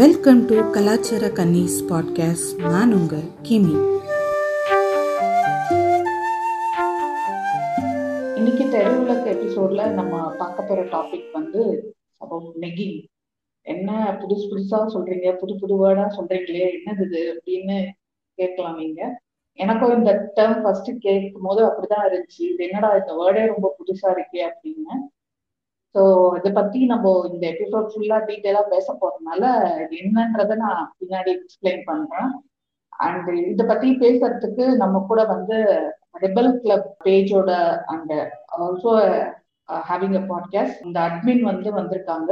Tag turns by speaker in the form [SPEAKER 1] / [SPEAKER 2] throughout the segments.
[SPEAKER 1] Welcome to கலாச்சார கன்னிஸ் podcast நான் உங்க கிமி.
[SPEAKER 2] இன்னைக்கு தெருவுலக எபிசோட்ல நம்ம பார்க்க போற டாபிக் வந்து அபவுட் நெகிங் என்ன புதுசு புதுசா சொல்றீங்க? புது புது வேர்டா சொல்றீங்களே? என்னது இது? அப்படின்னு கேட்கலாம் நீங்க. எனக்கும் இந்த டேர்ம் ஃபர்ஸ்ட் கேட்கும் போது அப்படிதான் இருந்துச்சு. இது என்னடா இந்த வேர்டே ரொம்ப புதுசா இருக்கே அப்படின்னு. ஸோ இதை பத்தி நம்ம இந்த எபிசோட் ஃபுல்லா டீட்டெயிலா பேச போறதுனால என்னன்றதை நான் பின்னாடி எக்ஸ்பிளைன் பண்றேன். அண்ட் இதை பத்தி பேசுறதுக்கு நம்ம கூட வந்து rebel club பேஜோட and also having a podcast இந்த அட்மின் வந்து வந்திருக்காங்க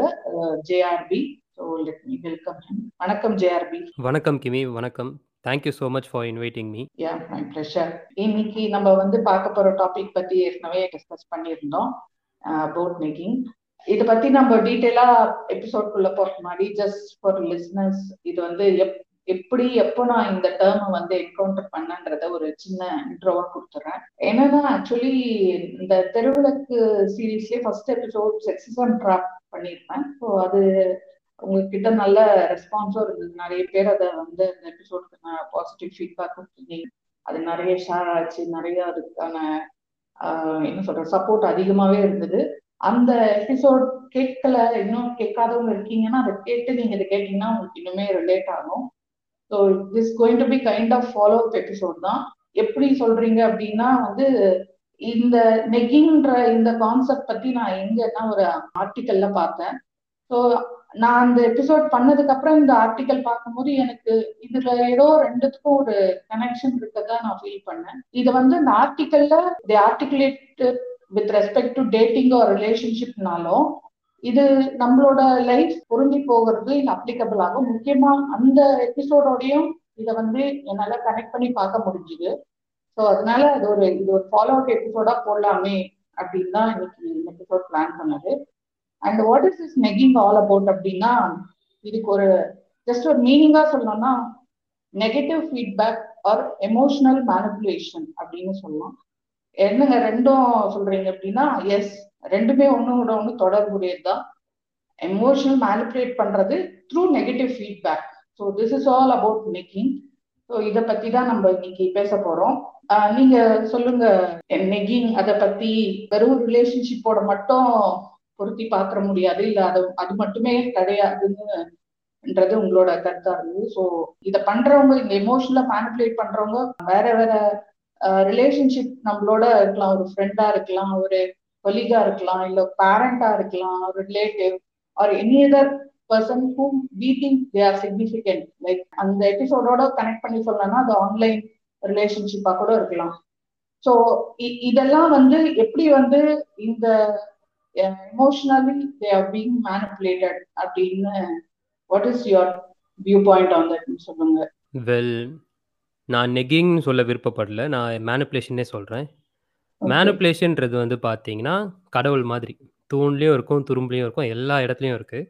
[SPEAKER 2] JRP so let me welcome வணக்கம் ஜேஆர்பி
[SPEAKER 3] வணக்கம் கிமி. வணக்கம். Thank you so much for inviting me
[SPEAKER 2] yeah my pleasure இன்னைக்கு நம்ம வந்து பார்க்க போற டாபிக் பத்தி ஏற்கனவே டிஸ்கஸ் பண்ணியிருந்தோம். போட் மேக்கிங் இதை பத்தி நம்ம டீட்டெயிலா எபிசோட்குள்ள போறது மாதிரி ஜஸ்ட் ஃபார் லிஸ்னஸ் இது வந்து எப் எப்படி எப்போ நான் இந்த டேர்மை வந்து என்கவுண்டர் பண்ணன்றத ஒரு சின்ன இன்ட்ரோவா கொடுத்துறேன். என்னன்னா ஆக்சுவலி இந்த தெருவிளக்கு சீரீஸ்லயே ஃபர்ஸ்ட் எபிசோட் செக்ஸிசம் ட்ராப் பண்ணியிருப்பேன். ஸோ அது உங்ககிட்ட நல்ல ரெஸ்பான்ஸும் இருந்தது. நிறைய பேர் அதை வந்து இந்த எபிசோடுக்கு நான் பாசிட்டிவ் ஃபீட்பேக் கொடுத்துருந்தீங்க அது நிறைய ஷேர் ஆச்சு. நிறைய அதுக்கான என்ன சொல்ற சப்போர்ட் அதிகமாவே இருந்தது. அந்த எபிசோட் கேட்கல இன்னும் கேட்காதவங்க இருக்கீங்கன்னா அதை கேட்டு நீங்க இதை கேட்டீங்கன்னா உங்களுக்கு இன்னுமே ரிலேட் ஆகும். So this going to be kind of follow up episode தான். எப்படி சொல்றீங்க அப்படின்னா வந்து இந்த நெகிங்ன்ற இந்த கான்செப்ட் பத்தி நான் எங்கன்னா ஒரு ஆர்டிக்கல்ல பார்த்தேன். ஸோ நான் அந்த எபிசோட் பண்ணதுக்கு அப்புறம் இந்த ஆர்டிக்கல் பார்க்கும்போது எனக்கு இதுல ஏதோ ரெண்டுத்துக்கும் ஒரு கனெக்ஷன் இருக்கதா நான் ஃபீல் பண்ணேன். இது வந்து இந்த ஆர்டிக்கல்ல the articulate with respect to dating ஒரு ரிலேஷன்ஷிப்னாலும் இது நம்மளோட லைஃப் பொருந்தி போகிறது இது அப்ளிகபிள் ஆகும். முக்கியமா அந்த எபிசோடோடையும் இதை வந்து என்னால கனெக்ட் பண்ணி பார்க்க முடிஞ்சுது. ஸோ அதனால அது ஒரு இது ஒரு ஃபாலோ அப் எபிசோடா போடலாமே அப்படின்னு தான் இன்னைக்கு இந்த எபிசோட் பிளான் பண்ணது. And what is is negging all about அப்படின்னா இதுக்கு ஒரு ஜஸ்ட் ஒரு மீனிங்கா சொல்லணும்னா negative feedback or emotional manipulation அப்படின்னு சொல்லலாம். என்னங்க ரெண்டும் சொல்றீங்க அப்படின்னா எஸ் ரெண்டுமே ஒன்னோட ஒன்று தொடர்புடையது தான் எமோஷனல் மேனிபுலேட் பண்றது through negative feedback so this is all about making so இதை பத்தி தான் நம்ம இன்னைக்கு பேச போறோம். நீங்க சொல்லுங்க நெகிங் அதை பத்தி வெறும் ரிலேஷன்ஷிப்போட மட்டும் பொருத்தி பார்க்க முடியாது. இல்ல அது அது மட்டுமே கிடையாதுன்னுன்றது உங்களோட கருத்தா இருந்தது. ஸோ இதை பண்றவங்க இந்த எமோஷனலா மேனிபுலேட் பண்றவங்க வேற வேற ரிலேஷன்ஷிப் நம்மளோட இருக்கலாம். ஒரு ஃப்ரெண்டா இருக்கலாம் ஒரு கொலிகா இருக்கலாம் இல்ல பேரண்டா இருக்கலாம் ஒரு relative or any other person who we think they are significant like அந்த எபிசோடோட கனெக்ட் பண்ணி சொல்லணும்னா அது ஆன்லைன் ரிலேஷன்ஷிப்பா கூட இருக்கலாம். ஸோ இதெல்லாம் வந்து எப்படி வந்து இந்த emotionally they are being manipulated அப்படின்னு what is your view point on தட்னு சொல்லுங்க.
[SPEAKER 3] வெல் நான் நெகிங்னு சொல்ல விருப்பப்படல. நான் மேனிப்புலேஷனே சொல்கிறேன் மேனிப்புலேஷன்ன்றது வந்து பார்த்தீங்கன்னா கடவுள் மாதிரி. தூண்லேயும் இருக்கும் துரும்புலையும் இருக்கும் எல்லா இடத்துலையும் இருக்குது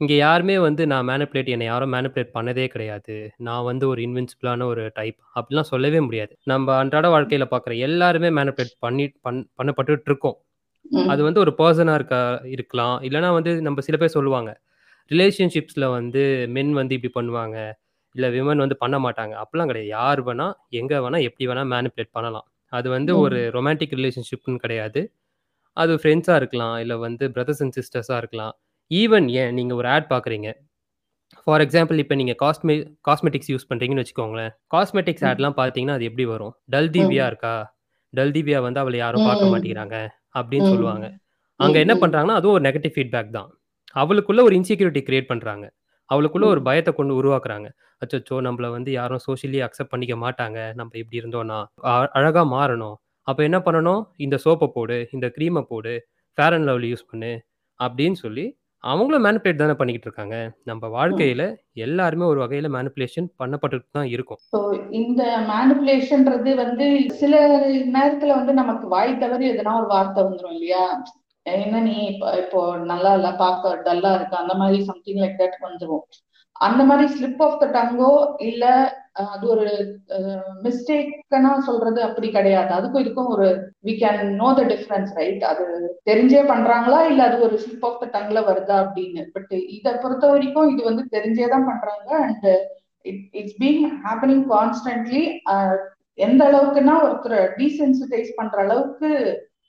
[SPEAKER 3] இங்கே யாருமே வந்து நான் மேனிப்புலேட் என்னை யாரும் மேனிப்புலேட் பண்ணதே கிடையாது. நான் வந்து ஒரு இன்வின்சிபிளான ஒரு டைப் அப்படிலாம் சொல்லவே முடியாது. நம்ம அன்றாட வாழ்க்கையில் பார்க்குற எல்லாருமே மேனிப்புலேட் பண்ணி பண் பண்ணப்பட்டு இருக்கோம். அது வந்து ஒரு பர்சனாக இருக்க இருக்கலாம். இல்லைனா வந்து நம்ம சில பேர் சொல்லுவாங்க ரிலேஷன்ஷிப்ஸில் வந்து மென் வந்து இப்படி பண்ணுவாங்க இல்லை விமன் வந்து பண்ண மாட்டாங்க. அப்படிலாம் கிடையாது. யார் வேணா எங்கே வேணா எப்படி வேணா மேனிப்புலேட் பண்ணலாம். அது வந்து ஒரு ரொமான்டிக் ரிலேஷன்ஷிப்னு கிடையாது. அது ஃப்ரெண்ட்ஸாக இருக்கலாம் இல்லை வந்து பிரதர்ஸ் அண்ட் சிஸ்டர்ஸாக இருக்கலாம். ஈவன் ஏன் நீங்கள் ஒரு ஆட் பார்க்குறீங்க ஃபார் எக்ஸாம்பிள் இப்போ நீங்கள் காஸ்மெ காஸ்மெட்டிக்ஸ் யூஸ் பண்ணுறீங்கன்னு வச்சுக்கோங்களேன். காஸ்மெட்டிக்ஸ் ஆட்லாம் பார்த்தீங்கன்னா அது எப்படி வரும்? டல் தீவியா இருக்கா? டல் தீவியா வந்து அவளை யாரும் பார்க்க மாட்டேங்கிறாங்க. அப்படின்னு சொல்லுவாங்க. அங்கே என்ன பண்ணுறாங்கன்னா அதுவும் ஒரு நெகட்டிவ் ஃபீட்பேக் தான். அவளுக்குள்ள ஒரு இன்செக்யூரிட்டி கிரியேட் பண்ணுறாங்க அவளுக்குள்ள ஒரு பயத்தை கொண்டு உருவாக்குறாங்க. அச்சோ நம்மள வந்து யாரும் சோஷியலி அக்செப்ட் பண்ணிக்க மாட்டாங்க. நம்ம இப்படி இருந்தோம்னா அழகா மாறணும். அப்போ என்ன பண்ணணும்? இந்த சோப்பை போடு இந்த க்ரீமை போடு ஃபேர் அண்ட் லவ்லி யூஸ் பண்ணு அப்படின்னு சொல்லி அவங்களும் மேனிப்புலேட் தானே பண்ணிக்கிட்டு இருக்காங்க. நம்ம வாழ்க்கையில எல்லாருமே ஒரு வகையில மேனிப்புலேஷன் பண்ணப்பட்டு தான் இருக்கும்.
[SPEAKER 2] இந்த மேனிப்புலேஷன்ன்றது வந்து சில நேரத்துல வந்து நமக்கு வாய் தவறி எதனா ஒரு வார்த்தை வந்துடும் இல்லையா? என்ன நீ இப்போ இப்போ நல்லா இல்ல பார்க்க டல்லா இருக்கு அந்த மாதிரி சம்திங் லைக் தட் வந்துடும் அந்த மாதிரி ஸ்லிப் ஆஃப் த டங்கோ இல்ல அது ஒரு மிஸ்டேக்கனா சொல்றது அப்படி கிடையாது. அதுக்கும் இதுக்கும் ஒரு we can know the difference right அது தெரிஞ்சே பண்றாங்களா? இல்ல அது ஒரு ஸ்லிப் ஆஃப் த டங்ல வருதா அப்படின்னு? பட் இதை பொறுத்த வரைக்கும் இது வந்து தெரிஞ்சே தான் பண்றாங்க. And it it's being happening constantly எந்த அளவுக்குன்னா ஒருத்தர் டீசென்சிட்டைஸ் பண்ற அளவுக்கு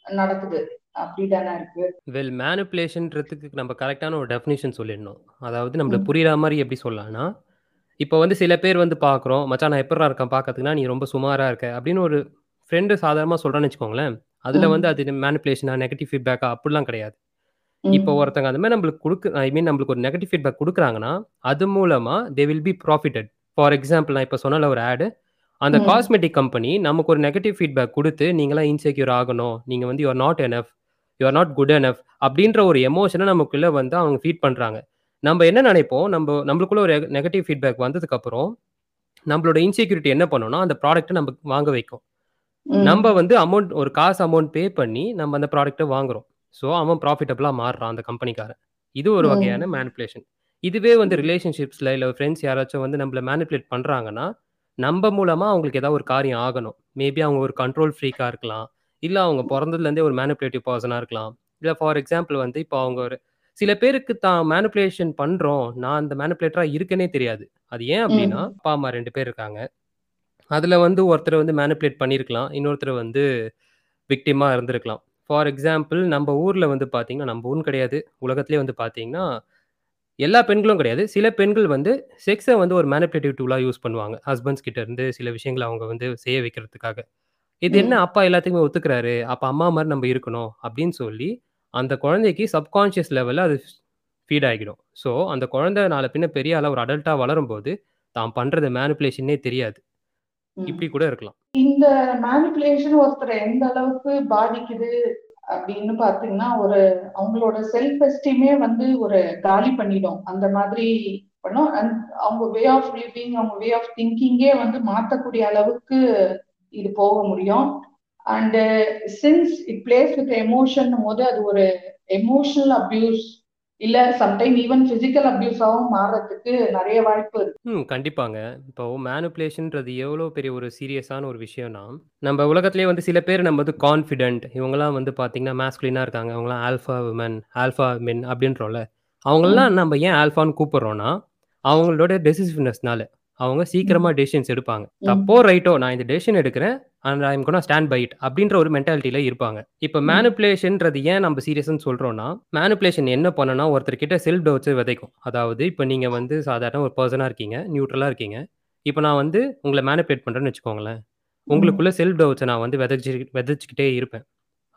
[SPEAKER 2] நடக்குது. அப்படிதானே இருக்கு.
[SPEAKER 3] வெல் மேனிப்புலேஷன்றதுக்கு நம்ம கரெக்டான ஒரு டெஃபினிஷன் சொல்லிடணும். அதாவது நம்மளுக்கு புரியுற மாதிரி எப்படி சொல்லலாம்னா இப்போ வந்து சில பேர் வந்து பார்க்குறோம் மச்சான் நான் எப்படா இருக்கேன்? பார்க்கறதுக்குனா நீ ரொம்ப சுமாராக இருக்க. அப்படின்னு ஒரு ஃப்ரெண்டு சாதாரணமாக சொல்கிறான்னு வச்சுக்கோங்களேன். அதில் வந்து அது மேனிப்புலேஷனா நெகட்டிவ் ஃபீட்பேக்கா அப்படிலாம் கிடையாது. இப்போ ஒருத்தங்க அந்த மாதிரி நம்மளுக்கு கொடுக்கு ஐ மீன் நம்மளுக்கு ஒரு நெகட்டிவ் ஃபீட்பேக் கொடுக்குறாங்கன்னா அது மூலமாக they will be profited for example நான் இப்போ சொன்னல ஒரு ஆடு அந்த காஸ்மெட்டிக் கம்பெனி நமக்கு ஒரு நெகட்டிவ் ஃபீட்பேக் கொடுத்து நீங்களாம் இன்செக்யூர் ஆகணும். நீங்கள் வந்து you're not enough you're not good enough அப்படின்ற ஒரு எமோஷனை நமக்குள்ளே வந்து அவங்க ஃபீட் பண்ணுறாங்க நம்ம என்ன நினைப்போம்? நம்ம நம்மளுக்குள்ள ஒரு நெகட்டிவ் ஃபீட்பேக் வந்ததுக்கப்புறம் நம்மளோட இன்செக்யூரிட்டி என்ன பண்ணோம்னா அந்த ப்ராடக்ட்டை நம்ம வாங்க வைக்கும். நம்ம வந்து அமௌண்ட் ஒரு காசு அமௌண்ட் பே பண்ணி நம்ம அந்த ப்ராடக்ட்டை வாங்குறோம். ஸோ அவன் ப்ராஃபிட்டபிளாக மாறுறான் அந்த கம்பெனிக்காரன் இது ஒரு வகையான மேனிப்புலேஷன் இதுவே வந்து ரிலேஷன்ஷிப்ஸில் இல்லை ஃப்ரெண்ட்ஸ் யாராச்சும் வந்து நம்மள மேனிப்புலேட் பண்ணுறாங்கன்னா நம்ம மூலமாக அவங்களுக்கு ஏதாவது ஒரு காரியம் ஆகணும். மேபி அவங்க ஒரு கண்ட்ரோல் ஃப்ரீக்காக இருக்கலாம். இல்லை அவங்க பிறந்ததுலேருந்தே ஒரு மேனிப்புலேட்டிவ் பர்சனாக இருக்கலாம். இல்லை ஃபார் எக்ஸாம்பிள் வந்து இப்போ அவங்க ஒரு சில பேருக்கு தான் மேனிப்புலேஷன் பண்ணுறோம் நான் அந்த மேனிப்புலேட்டராக இருக்கேனே தெரியாது. அது ஏன் அப்படின்னா அப்பா அம்மா ரெண்டு பேர் இருக்காங்க. அதில் வந்து ஒருத்தர் வந்து மேனிப்புலேட் பண்ணியிருக்கலாம் இன்னொருத்தர் வந்து விக்டிமாக இருந்திருக்கலாம். ஃபார் எக்ஸாம்பிள் நம்ம ஊரில் வந்து பார்த்தீங்கன்னா நம்ம ஊர்னு கிடையாது. உலகத்துலேயே வந்து பார்த்தீங்கன்னா எல்லா பெண்களும் கிடையாது. சில பெண்கள் வந்து செக்ஸை வந்து ஒரு மேனிப்புலேட்டிவ் டூலாக யூஸ் பண்ணுவாங்க. ஹஸ்பண்ட்ஸ் கிட்ட இருந்து சில விஷயங்களை அவங்க வந்து செய்ய வைக்கிறதுக்காக. இது என்ன அப்பா எல்லாத்துக்குமே ஒத்துக்கிறாரு. அப்போ அம்மா மாதிரி நம்ம இருக்கணும் அப்படின்னு சொல்லி அந்த குழந்தைக்கு சப்கான்ஷியஸ் லெவலில் அது ஃபீட் ஆகிடும். ஸோ அந்த குழந்தை நாளை பின்ன பெரிய அளவு ஒரு அடல்ட்டாக வளரும்போது தான் பண்ணுறது மேனிப்புலேஷனே தெரியாது. இப்படி கூட இருக்கலாம்.
[SPEAKER 2] இந்த மேனிப்புலேஷன் ஒருத்தர் எந்த அளவுக்கு பாதிக்குது அப்படின்னு பாத்தீங்கன்னா ஒரு அவங்களோட செல்ஃப் எஸ்டீமே வந்து ஒரு காலி பண்ணிடும். அந்த மாதிரி பண்ணும். அண்ட் அவங்க வே ஆஃப் லிவிங் அவங்க வே ஆஃப் திங்கிங்கே வந்து மாத்தக்கூடிய அளவுக்கு இது போக முடியும். And since it plays with emotion போது அது ஒரு எமோஷனல் அபியூஸ் இல்ல சம்டைம் ஈவன் பிசிக்கல் அபியூஸாவும் மாறதுக்கு நிறைய வாய்ப்பு இருக்கு.
[SPEAKER 3] ம் கண்டிப்பாங்க. இப்போ மேனுப்புலேஷன்ன்றது எவ்வளோ பெரிய ஒரு சீரியஸான ஒரு விஷயம்னா நம்ம உலகத்திலேயே வந்து சில பேர் நம்ம வந்து கான்ஃபிடென்ட் இவங்கெல்லாம் வந்து பார்த்தீங்கன்னா மேஸ்குலினாக இருக்காங்க. அவங்களாம் ஆல்ஃபா உமன் ஆல்ஃபா மென் அப்படின்றோம்ல. அவங்களெல்லாம் நம்ம ஏன் ஆல்ஃபான்னு கூப்பிடுறோம்னா அவங்களோட டெசிசிவ்னஸ்னால அவங்க சீக்கிரமா டெசிஷன்ஸ் எடுப்பாங்க. தப்போ ரைட்டோ நான் இந்த டெசிஷன் எடுக்கிறேன். And I'm gonna stand by it அப்படின்ற ஒரு மென்டாலிட்டியில இருப்பாங்க. இப்போ மேனுப்புலேஷன்ன்றது ஏன் நம்ம சீரியஸ்னு சொல்றோம்னா மேனுப்புலேஷன் என்ன பண்ணனா ஒருத்தர் கிட்ட செல்ஃப் டவுட்ஸ் விதைக்கும். அதாவது இப்போ நீங்க வந்து சாதாரண ஒரு பர்சனா இருக்கீங்க நியூட்ரலா இருக்கீங்க. இப்போ நான் வந்து உங்களை மேனுப்புலேட் பண்றேன்னு வச்சுக்கோங்களேன். உங்களுக்குள்ள செல்ஃப் டவுட்ஸை நான் வந்து விதைச்சு விதைச்சிக்கிட்டே இருப்பேன்.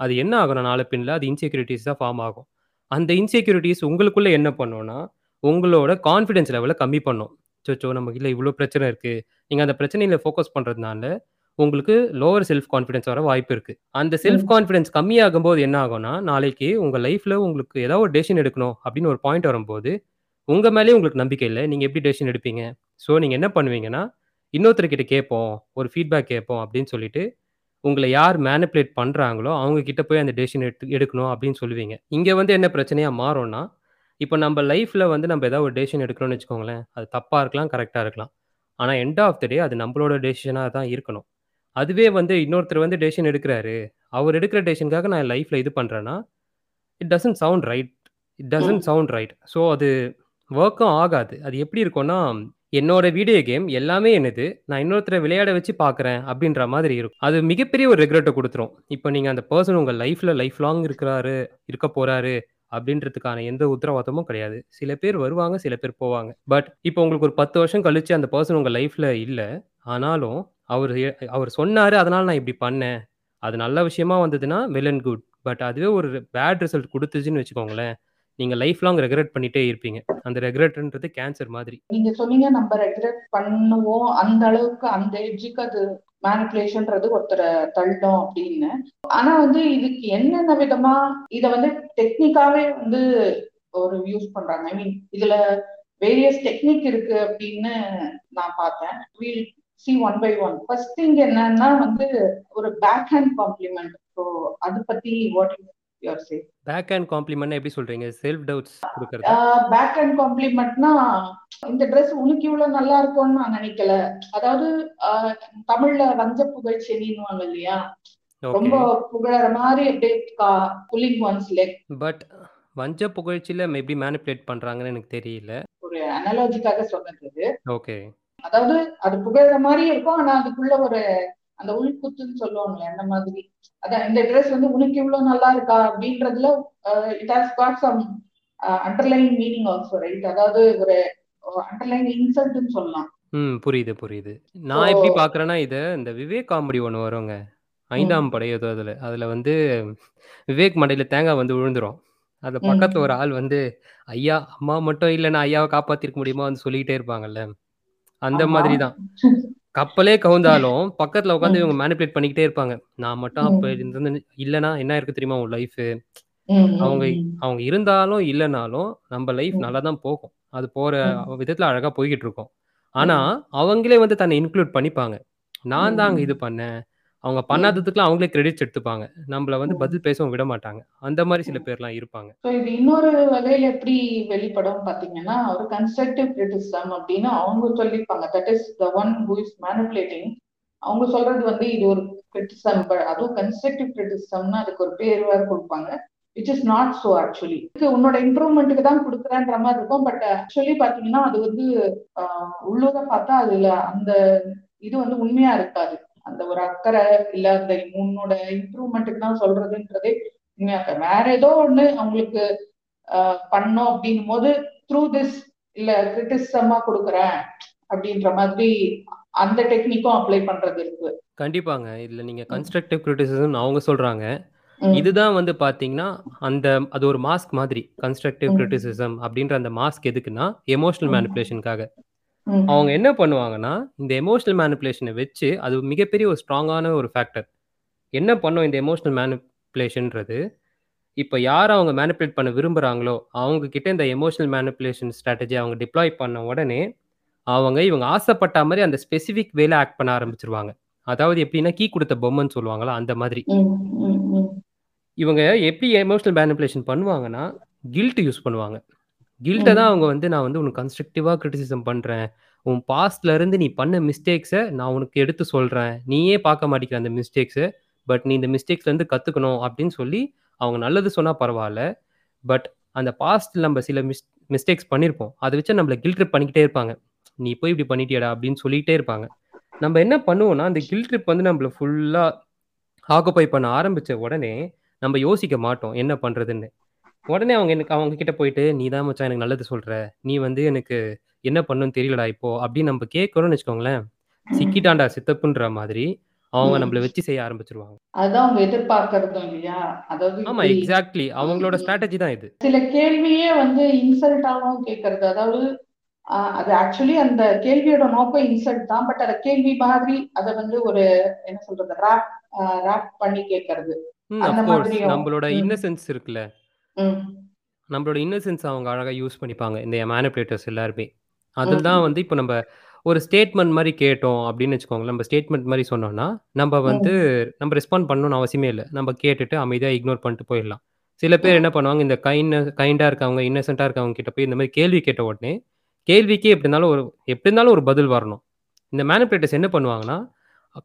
[SPEAKER 3] அது என்ன ஆகும் நாளை பின்னில் அது இன்செக்யூரிட்டிஸ் தான் ஃபார்ம் ஆகும். அந்த இன்செக்யூரிட்டிஸ் உங்களுக்குள்ள என்ன பண்ணும்னா உங்களோட கான்ஃபிடன்ஸ் லெவலை கம்மி பண்ணும். சோச்சோ நமக்கு இல்லை இவ்வளோ பிரச்சனை இருக்குது நீங்கள் அந்த பிரச்சனையில் ஃபோக்கஸ் பண்ணுறதுனால உங்களுக்கு லோவர் செல்ஃப் கான்ஃபிடன்ஸ் வர வாய்ப்பு இருக்குது அந்த செல்ஃப் கான்ஃபிடன்ஸ் கம்மியாகும் போது என்ன ஆகும்னா நாளைக்கு உங்கள் லைஃப்பில் உங்களுக்கு ஏதாவது ஒரு டெசிஷன் எடுக்கணும் அப்படின்னு ஒரு பாயிண்ட் வரும்போது உங்கள் மேலேயே உங்களுக்கு நம்பிக்கை இல்லை. நீங்கள் எப்படி டெசிஷன் எடுப்பீங்க? ஸோ நீங்கள் என்ன பண்ணுவீங்கன்னா இன்னொருத்தர்கிட்ட கேட்போம் ஒரு ஃபீட்பேக் கேட்போம் அப்படின்னு சொல்லிட்டு உங்களை யார் மேனிப்புலேட் பண்ணுறாங்களோ அவங்க கிட்ட போய் அந்த டெசிஷன் எடுத்து எடுக்கணும் அப்படின்னு சொல்லுவீங்க. இங்கே வந்து என்ன பிரச்சனையாக மாறும்னா இப்போ நம்ம லைஃப்பில் வந்து நம்ம ஏதாவது ஒரு டெசிஷன் எடுக்கணும்னு வச்சுக்கோங்களேன் அது தப்பாக இருக்கலாம் கரெக்டாக இருக்கலாம். ஆனால் எண்ட் ஆஃப் த டே அது நம்மளோட டெசிஷனாக தான் இருக்கணும். அதுவே வந்து இன்னொருத்தர் வந்து டெசிஷன் எடுக்கிறாரு. அவர் எடுக்கிற டெசிஷனுக்காக நான் லைஃப்பில் இது பண்ணுறேன்னா it doesn't sound right it doesn't sound right so அது ஒர்க்கும் ஆகாது. அது எப்படி இருக்கும்னா என்னோட வீடியோ கேம் எல்லாமே என்னது? நான் இன்னொருத்தரை விளையாட வச்சு பார்க்குறேன் அப்படின்ற மாதிரி இருக்கும். அது மிகப்பெரிய ஒரு ரெக்ரெட்டை கொடுத்துரும். இப்போ நீங்கள் அந்த பர்சன் உங்கள் லைஃப்பில் லைஃப் லாங் இருக்கிறாரு இருக்க போகிறாரு அப்படின்றதுக்கான எந்த உத்தரவாதமும் கிடையாது. சில பேர் வருவாங்க சில பேர் போவாங்க. பட் இப்போ உங்களுக்கு ஒரு பத்து வருஷம் கழிச்சு அந்த பர்சன் உங்கள் லைஃப்பில் இல்லை. ஆனாலும் அவர் அவர் சொன்னார் அதனால் நான் இப்படி பண்ணேன். அது நல்ல விஷயமா வந்ததுன்னா வெல் அண்ட் குட் பட் அதுவே ஒரு பேட் ரிசல்ட் கொடுத்துச்சுன்னு வச்சுக்கோங்களேன். நீங்க லைஃப் லாங் ரெக்ரெட் பண்ணிட்டே இருப்பீங்க. அந்த ரெக்ரெட்ன்றது கேன்சர் மாதிரி.
[SPEAKER 2] நீங்க சொன்னீங்க நம்ம ரெகரெட் பண்ணுவோம். அந்த அளவுக்கு அந்த எட்ஜுக்கு அது மேனிப்புலேஷன்ன்றது ஒருத்தரை தள்ளும் அப்படின்னு. ஆனா வந்து இதுக்கு என்னென்ன விதமா இத வந்து டெக்னிக்காவே வந்து ஒரு யூஸ் பண்றாங்க? ஐ மீன் இதுல வேரியஸ் டெக்னிக் இருக்கு அப்படின்னு நான் பார்த்தேன். We'll see one by one first thing என்னன்னா வந்து ஒரு பேக் ஹேண்ட் காம்ப்ளிமெண்ட் ஸோ அதை பத்தி what your safe
[SPEAKER 3] back and compliment எப்படி சொல்றீங்க? செல்ஃப் டவுட்ஸ் கொடுக்கறது.
[SPEAKER 2] பேக் அண்ட் காம்ப்ளிமெண்ட்னா இந்த ட்ரெஸ் உனக்கு இவ்வளவு நல்லா இருக்கும்னு நான் நினைக்கல. அதாவது தமிழ்ல வஞ்ச புகழ்ச்செனின்னுவாங்க இல்லையா? ரொம்ப புகழற மாதிரி அப்படியே புல்லிங் ஒன்ஸ் லெக்
[SPEAKER 3] பட் வஞ்ச புகழ்ச்சியில எப்படி மேனிப்புலேட் பண்றாங்கன்னு எனக்கு தெரியல.
[SPEAKER 2] ஒரு அனாலஜிக்காக சொன்னது
[SPEAKER 3] ஓகே.
[SPEAKER 2] அதாவது அது புகழற மாதிரி இருக்கும் ஆனா அதுக்குள்ள ஒரு அந்த உள்குத்துன்னு சொல்லுவாங்களே அந்த மாதிரி. அதான் இந்த ட்ரெஸ் வந்து உனக்கு இவ்வளவு நல்லா இருக்கா அப்படின்றதுல it has got some underline meaning also right அதாவது ஒரு அண்டர்லைன் இன்சல்ட்னு சொல்லலாம்.
[SPEAKER 3] ம் புரியுது புரியுது. நான் எப்படி பாக்குறேன்னா இதை இந்த விவேக் காமெடி ஒன்று வருங்க. ஐந்தாம் படை ஏதோ அதுல. அதுல வந்து விவேக் மடையில தேங்காய் வந்து விழுந்துரும். அது பக்கத்துல ஒரு ஆள் வந்து ஐயா அம்மா மட்டும் இல்லைன்னா ஐயாவை காப்பாத்திருக்க முடியுமா வந்து சொல்லிக்கிட்டே இருப்பாங்கல்ல. அந்த
[SPEAKER 2] ஆமா.
[SPEAKER 3] மாதிரி தான் கப்பலே கவுந்தாலும் பக்கத்துல உட்காந்து இவங்க மேனிபுலேட் பண்ணிக்கிட்டே இருப்பாங்க. நான் மட்டும் அப்ப இருந்து இல்லைன்னா என்ன இருக்கு தெரியுமா உன் லைஃப் அவங்க அவங்க இருந்தாலும் இல்லைனாலும் நம்ம லைஃப். நல்லா தான் போகும். அது போற. விதத்துல அழகா போய்கிட்டு இருக்கும். ஆனா அவங்களே வந்து தன்னை இன்க்ளூட் பண்ணிப்பாங்க. நான் தான் அங்க. இது பண்ணேன். அவங்க பண்ணாததுக்குலாம் அவங்களே கிரெடிட்ஸ் எடுத்துப்பாங்க. நம்மள வந்து. பதில் பேசவும் விட மாட்டாங்க. அந்த மாதிரி சில பேர்லாம் இருப்பாங்க.
[SPEAKER 2] ஸோ இது இன்னொரு வகையில எப்படி வெளிப்படும் பாத்தீங்கன்னா ஒரு கன்ஸ்ட்ரக்டிவ் கிரிட்டிசிசம் அப்படின்னு அவங்க சொல்லிப்பாங்க. That is the one who is manipulating அவங்க சொல்றது வந்து இது ஒரு கிரிட்டிசம் அதுவும் கன்ஸ்ட்ரக்டிவ் கிரிட்டிசம்னு அதுக்கு ஒரு பேர் வேற கொடுப்பாங்க which is not so actually உன்னோட இம்ப்ரூவ்மெண்ட்டுக்கு தான் கொடுக்குறேன்ற மாதிரி இருக்கும் பட் ஆக்சுவலி பாத்தீங்கன்னா அது வந்து உள்ளூர பார்த்தா அதுல அந்த இது வந்து உண்மையா இருக்காது. அந்த ஒரு அக்கறை இல்ல அந்த உன்னோட இம்ப்ரூவ்மெண்ட்டுக்கு தான் சொல்றதுன்றதே உண்மையா இருக்காது வேற ஏதோ ஒண்ணு அவங்களுக்கு பண்ணோம் அப்படின்னும் போது த்ரூ திஸ் இல்ல கிரிட்டிசமா கொடுக்குறேன் அப்படின்ற மாதிரி அந்த டெக்னிக்கும் அப்ளை பண்றது இருக்கு.
[SPEAKER 3] கண்டிப்பாங்க. இதுல நீங்க கன்ஸ்ட்ரக்டிவ் கிரிட்டிசிசம் அவங்க சொல்றாங்க. இதுதான் வந்து பாத்தீங்கன்னா அந்த அது ஒரு மாஸ்க் மாதிரி கன்ஸ்ட்ரக்டிவ். கிரிட்டிசிசம் அப்படின்ற அந்த மாஸ்க் எதுக்குன்னா எமோஷனல்
[SPEAKER 2] ம்.
[SPEAKER 3] அவங்க என்ன பண்ணுவாங்கன்னா இந்த எமோஷனல் மேனிப்புலேஷனை வச்சு அது மிகப்பெரிய ஒரு ஸ்ட்ராங்கான ஒரு ஃபேக்டர் என்ன பண்ணும் இந்த எமோஷனல் மேனிப்புலேஷன்ன்றது இப்போ யார் அவங்க மேனிப்புலேட் பண்ண விரும்புகிறாங்களோ அவங்க கிட்ட இந்த எமோஷனல் மேனிப்புலேஷன் ஸ்ட்ராட்டஜி அவங்க டிப்ளாய் பண்ண உடனே அவங்க இவங்க ஆசைப்பட்ட மாதிரி அந்த ஸ்பெசிஃபிக் வேல ஆக்ட் பண்ண ஆரம்பிச்சிருவாங்க. அதாவது எப்படின்னா கீ கொடுத்த பொம்மைன்னு சொல்லுவாங்களா அந்த மாதிரி. இவங்க எப்படி எமோஷனல் மேனிப்புலேஷன் பண்ணுவாங்கன்னா கில்ட் யூஸ் பண்ணுவாங்க. கில்ட்டை தான் அவங்க வந்து நான் வந்து உனக்கு கன்ஸ்ட்ரக்டிவா கிரிட்டிசிசம் பண்ணுறேன் உன் பாஸ்ட்ல இருந்து நீ பண்ண மிஸ்டேக்ஸை நான் உனக்கு எடுத்து சொல்கிறேன் நீயே பார்க்க மாட்டேங்கிற அந்த மிஸ்டேக்ஸை பட் நீ இந்த மிஸ்டேக்ஸ்லேருந்து கற்றுக்கணும் அப்படின்னு சொல்லி அவங்க நல்லது சொன்னால் பரவாயில்ல. பட் அந்த பாஸ்ட் நம்ம சில மிஸ் மிஸ்டேக்ஸ் பண்ணியிருப்போம் அதை வச்சு நம்மளை கில்ட் ட்ரிப் பண்ணிக்கிட்டே இருப்பாங்க. நீ போய் இப்படி பண்ணிட்டியடா அப்படின்னு சொல்லிக்கிட்டே இருப்பாங்க. நம்ம என்ன பண்ணுவோம்னா அந்த கில் ட்ரிப் வந்து நம்மளை ஃபுல்லாக ஆக்குப்பை பண்ண ஆரம்பித்த உடனே நம்ம யோசிக்க மாட்டோம் என்ன பண்ணுறதுன்னு உடனே அவங்க எனக்கு அவங்க கிட்ட போயிட்டு நீ தான் மச்சான் எனக்கு நல்லது சொல்ற. நீ வந்து எனக்கு என்ன பண்ணுன்னு தெரியலடா இப்போ. அப்படின்னு நம்ம கேட்கணும்னு வச்சுக்கோங்களேன். சிக்கிட்டாண்டா சித்தப்புன்ற மாதிரி அவங்க. நம்மள வச்சு செய்ய ஆரம்பிச்சிருவாங்க.
[SPEAKER 2] அதுதான் அவங்க எதிர்பார்க்கறதும் இல்லையா? அதாவது
[SPEAKER 3] ஆமா எக்ஸாக்ட்லி அவங்களோட. ஸ்ட்ராட்டஜி தான் இது.
[SPEAKER 2] சில கேள்வியே வந்து இன்சல்ட்டாவும் கேட்கறது. அதாவது ஆஹ் அது ஆக்சுவலி அந்த கேள்வியோட நோக்கம் இன்சல்ட் தான். பட் அத கேள்வி மாதிரி அதை வந்து ஒரு என்ன சொல்றது ரேப் ரேப் பண்ணி கேட்கறது. அந்த
[SPEAKER 3] நம்மளோட. இன்னசென்ஸ் இருக்குல்ல.
[SPEAKER 2] ம்,
[SPEAKER 3] நம்மளோட இன்னசென்ஸ் அவங்க அழகா யூஸ் பண்ணிப்பாங்க. இந்த மேனிப்புலேட்டர்ஸ் எல்லாருமே. அதில் தான் வந்து இப்போ நம்ம ஒரு ஸ்டேட்மெண்ட் மாதிரி கேட்டோம் அப்படின்னு வச்சுக்கோங்களேன். நம்ம ஸ்டேட்மெண்ட் மாதிரி சொன்னோம்னா நம்ம வந்து நம்ம ரெஸ்பாண்ட் பண்ணணும்னு அவசியமே இல்லை. நம்ம கேட்டுட்டு அமைதியாக இக்னோர் பண்ணிட்டு போயிடலாம். சில பேர் என்ன பண்ணுவாங்க இந்த கைண்ட் கைண்டாக இருக்கவங்க இன்னசென்ட்டாக இருக்கவங்க கிட்ட போய் இந்த மாதிரி கேள்வி கேட்ட உடனே கேள்விக்கே எப்படி இருந்தாலும் ஒரு எப்படி இருந்தாலும் ஒரு பதில் வரணும். இந்த மேனிப்புலேட்டர்ஸ் என்ன பண்ணுவாங்கன்னா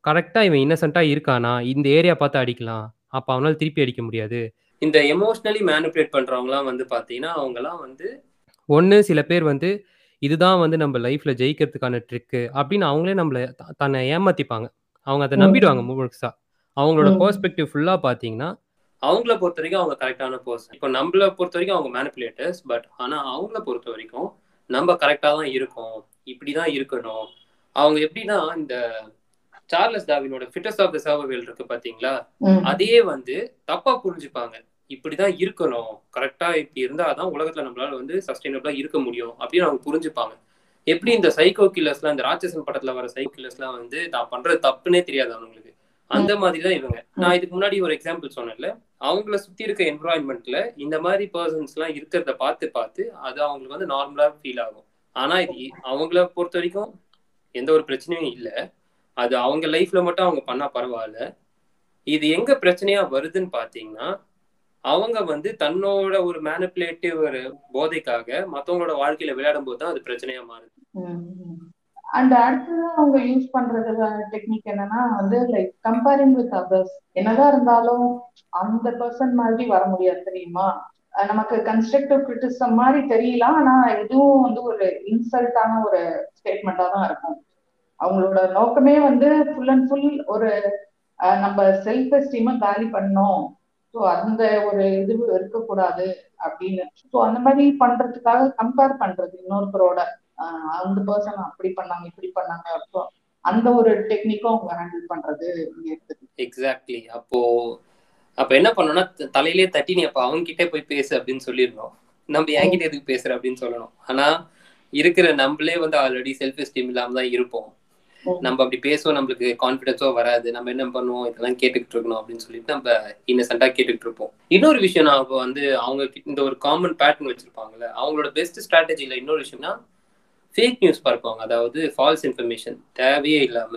[SPEAKER 3] கரெக்டாக இவன் இன்னசென்ட்டாக இருக்கானா? இந்த ஏரியா பார்த்து அடிக்கலாம். அப்போ அவனால் திருப்பி அடிக்க முடியாது. இந்த எமோஷ்னலி மேனிப்புலேட் பண்ணுறவங்களாம் வந்து பார்த்தீங்கன்னா அவங்கலாம் வந்து ஒன்று சில பேர் வந்து இதுதான் வந்து நம்ம லைஃப்பில் ஜெயிக்கிறதுக்கான ட்ரிக்கு அப்படின்னு அவங்களே நம்மளை தன்னை ஏமாத்திப்பாங்க. அவங்க அதை. நம்பிடுவாங்க முழுசா. அவங்களோட. பெர்ஸ்பெக்டிவ் ஃபுல்லாக பார்த்தீங்கன்னா அவங்கள பொறுத்த வரைக்கும் அவங்க கரெக்டான பர்சன் இப்போ நம்மள பொறுத்த வரைக்கும் அவங்க மேனிப்புலேட்டர்ஸ் பட் ஆனால் அவங்கள பொறுத்த வரைக்கும் நம்ம கரெக்டாக தான் இருக்கோம். இப்படி தான் இருக்கணும். அவங்க எப்படின்னா இந்த சார்லஸ் டாவினோட ஃபிட்டஸ் ஆஃப் த சர்வவேல் இருக்கு பார்த்தீங்களா
[SPEAKER 2] ம்,
[SPEAKER 3] அதையே வந்து தப்பா புரிஞ்சுப்பாங்க. இப்படிதான் இருக்கணும். கரெக்டா இப்படி இருந்தாதான் உலகத்துல நம்மளால வந்து சஸ்டைனபிளா இருக்க முடியும் அப்படின்னு அவங்க புரிஞ்சுப்பாங்க. எப்படி இந்த சைக்கோ கில்லர்ஸ்லாம் இந்த ராட்சசன் படத்துல வர சைக்கோ கில்லர்ஸ்லாம் வந்து தான் பண்றது தப்புனே தெரியாது அவங்களுக்கு. அந்த மாதிரி தான் இவங்க. நான் இதுக்கு முன்னாடி ஒரு எக்ஸாம்பிள் சொன்னேன்ல. அவங்கள சுத்தி இருக்க என்வரான்மெண்ட்ல இந்த மாதிரி பர்சன்ஸ் எல்லாம் இருக்கிறத பார்த்து பார்த்து அது அவங்களுக்கு வந்து நார்மலா ஃபீல் ஆகும். ஆனா இது அவங்கள பொறுத்த வரைக்கும் எந்த ஒரு பிரச்சனையும் இல்லை. அது அவங்க லைஃப்ல மட்டும் அவங்க பண்ணா பரவாயில்ல. இது எங்க பிரச்சனையா வருதுன்னு பாத்தீங்கன்னா அவங்க வந்து தன்னோட ஒரு மேனிப்புலேட்டிவ் ஒரு போதைக்காக மத்தவங்களோட வாழ்க்கையில விளையாடும் போது தான் அது பிரச்சனையா மாறுது.
[SPEAKER 2] அண்ட் அடுத்தது அவங்க யூஸ் பண்றது டெக்னிக் என்னன்னா வந்து லைக் கம்பேரிங் வித் அதர்ஸ் என்னதான் இருந்தாலும் அந்த பர்சன் மாதிரி வர முடியாது தெரியுமா? நமக்கு கன்ஸ்ட்ரக்டிவ் கிரிட்டிசம் மாதிரி தெரியலாம் ஆனா இதுவும் வந்து ஒரு இன்சல்ட்டான ஒரு ஸ்டேட்மெண்டா தான் இருக்கும். அவங்களோட நோக்கமே வந்து ஃபுல் அண்ட் ஃபுல் ஒரு அஹ் நம்ம செல்ஃப் எஸ்டீமை காலி பண்ணோம் ஸோ அந்த ஒரு இது இருக்கக்கூடாது அப்படின்னு. ஸோ அந்த மாதிரி பண்றதுக்காக கம்பேர் பண்றது இன்னொருத்தரோட ஆஹ் அந்த பர்சன் அப்படி பண்ணாங்க இப்படி பண்ணாங்க. அப்போ அந்த ஒரு டெக்னிக்கும் அவங்க ஹேண்டில் பண்றது இங்க இருக்குது.
[SPEAKER 3] எக்ஸாக்ட்லி அப்போ அப்ப என்ன பண்ணோம்னா தலையிலே தட்டி நீ அப்ப அவங்க கிட்டே போய் பேசு அப்படின்னு சொல்லிடணும். நம்ம என்கிட்ட எதுக்கு பேசுற? அப்படின்னு சொல்லணும். ஆனா இருக்கிற நம்மளே வந்து ஆல்ரெடி செல்ஃப் எஸ்டீம் இல்லாம தான் இருப்போம். நம்ம அப்படி பேசுவோம் நம்மளுக்கு கான்பிடன்ஸோ வராது. நம்ம என்ன பண்ணுவோம் இதெல்லாம் கேட்டுக்கிட்டு இருக்கணும் அப்படின்னு சொல்லிட்டு நம்ம இன்னசென்ட்டா கேட்டுக்கிட்டு இருப்போம். இன்னொரு விஷயம் நான் இப்போ வந்து அவங்க இந்த ஒரு காமன் பேட்டர்ன் வச்சிருப்பாங்கல்ல அவங்களோட பெஸ்ட் ஸ்ட்ராட்டஜில இன்னொரு விஷயம்னா ஃபேக் நியூஸ் பார்ப்பாங்க. அதாவது ஃபால்ஸ் இன்ஃபர்மேஷன் தேவையே இல்லாம.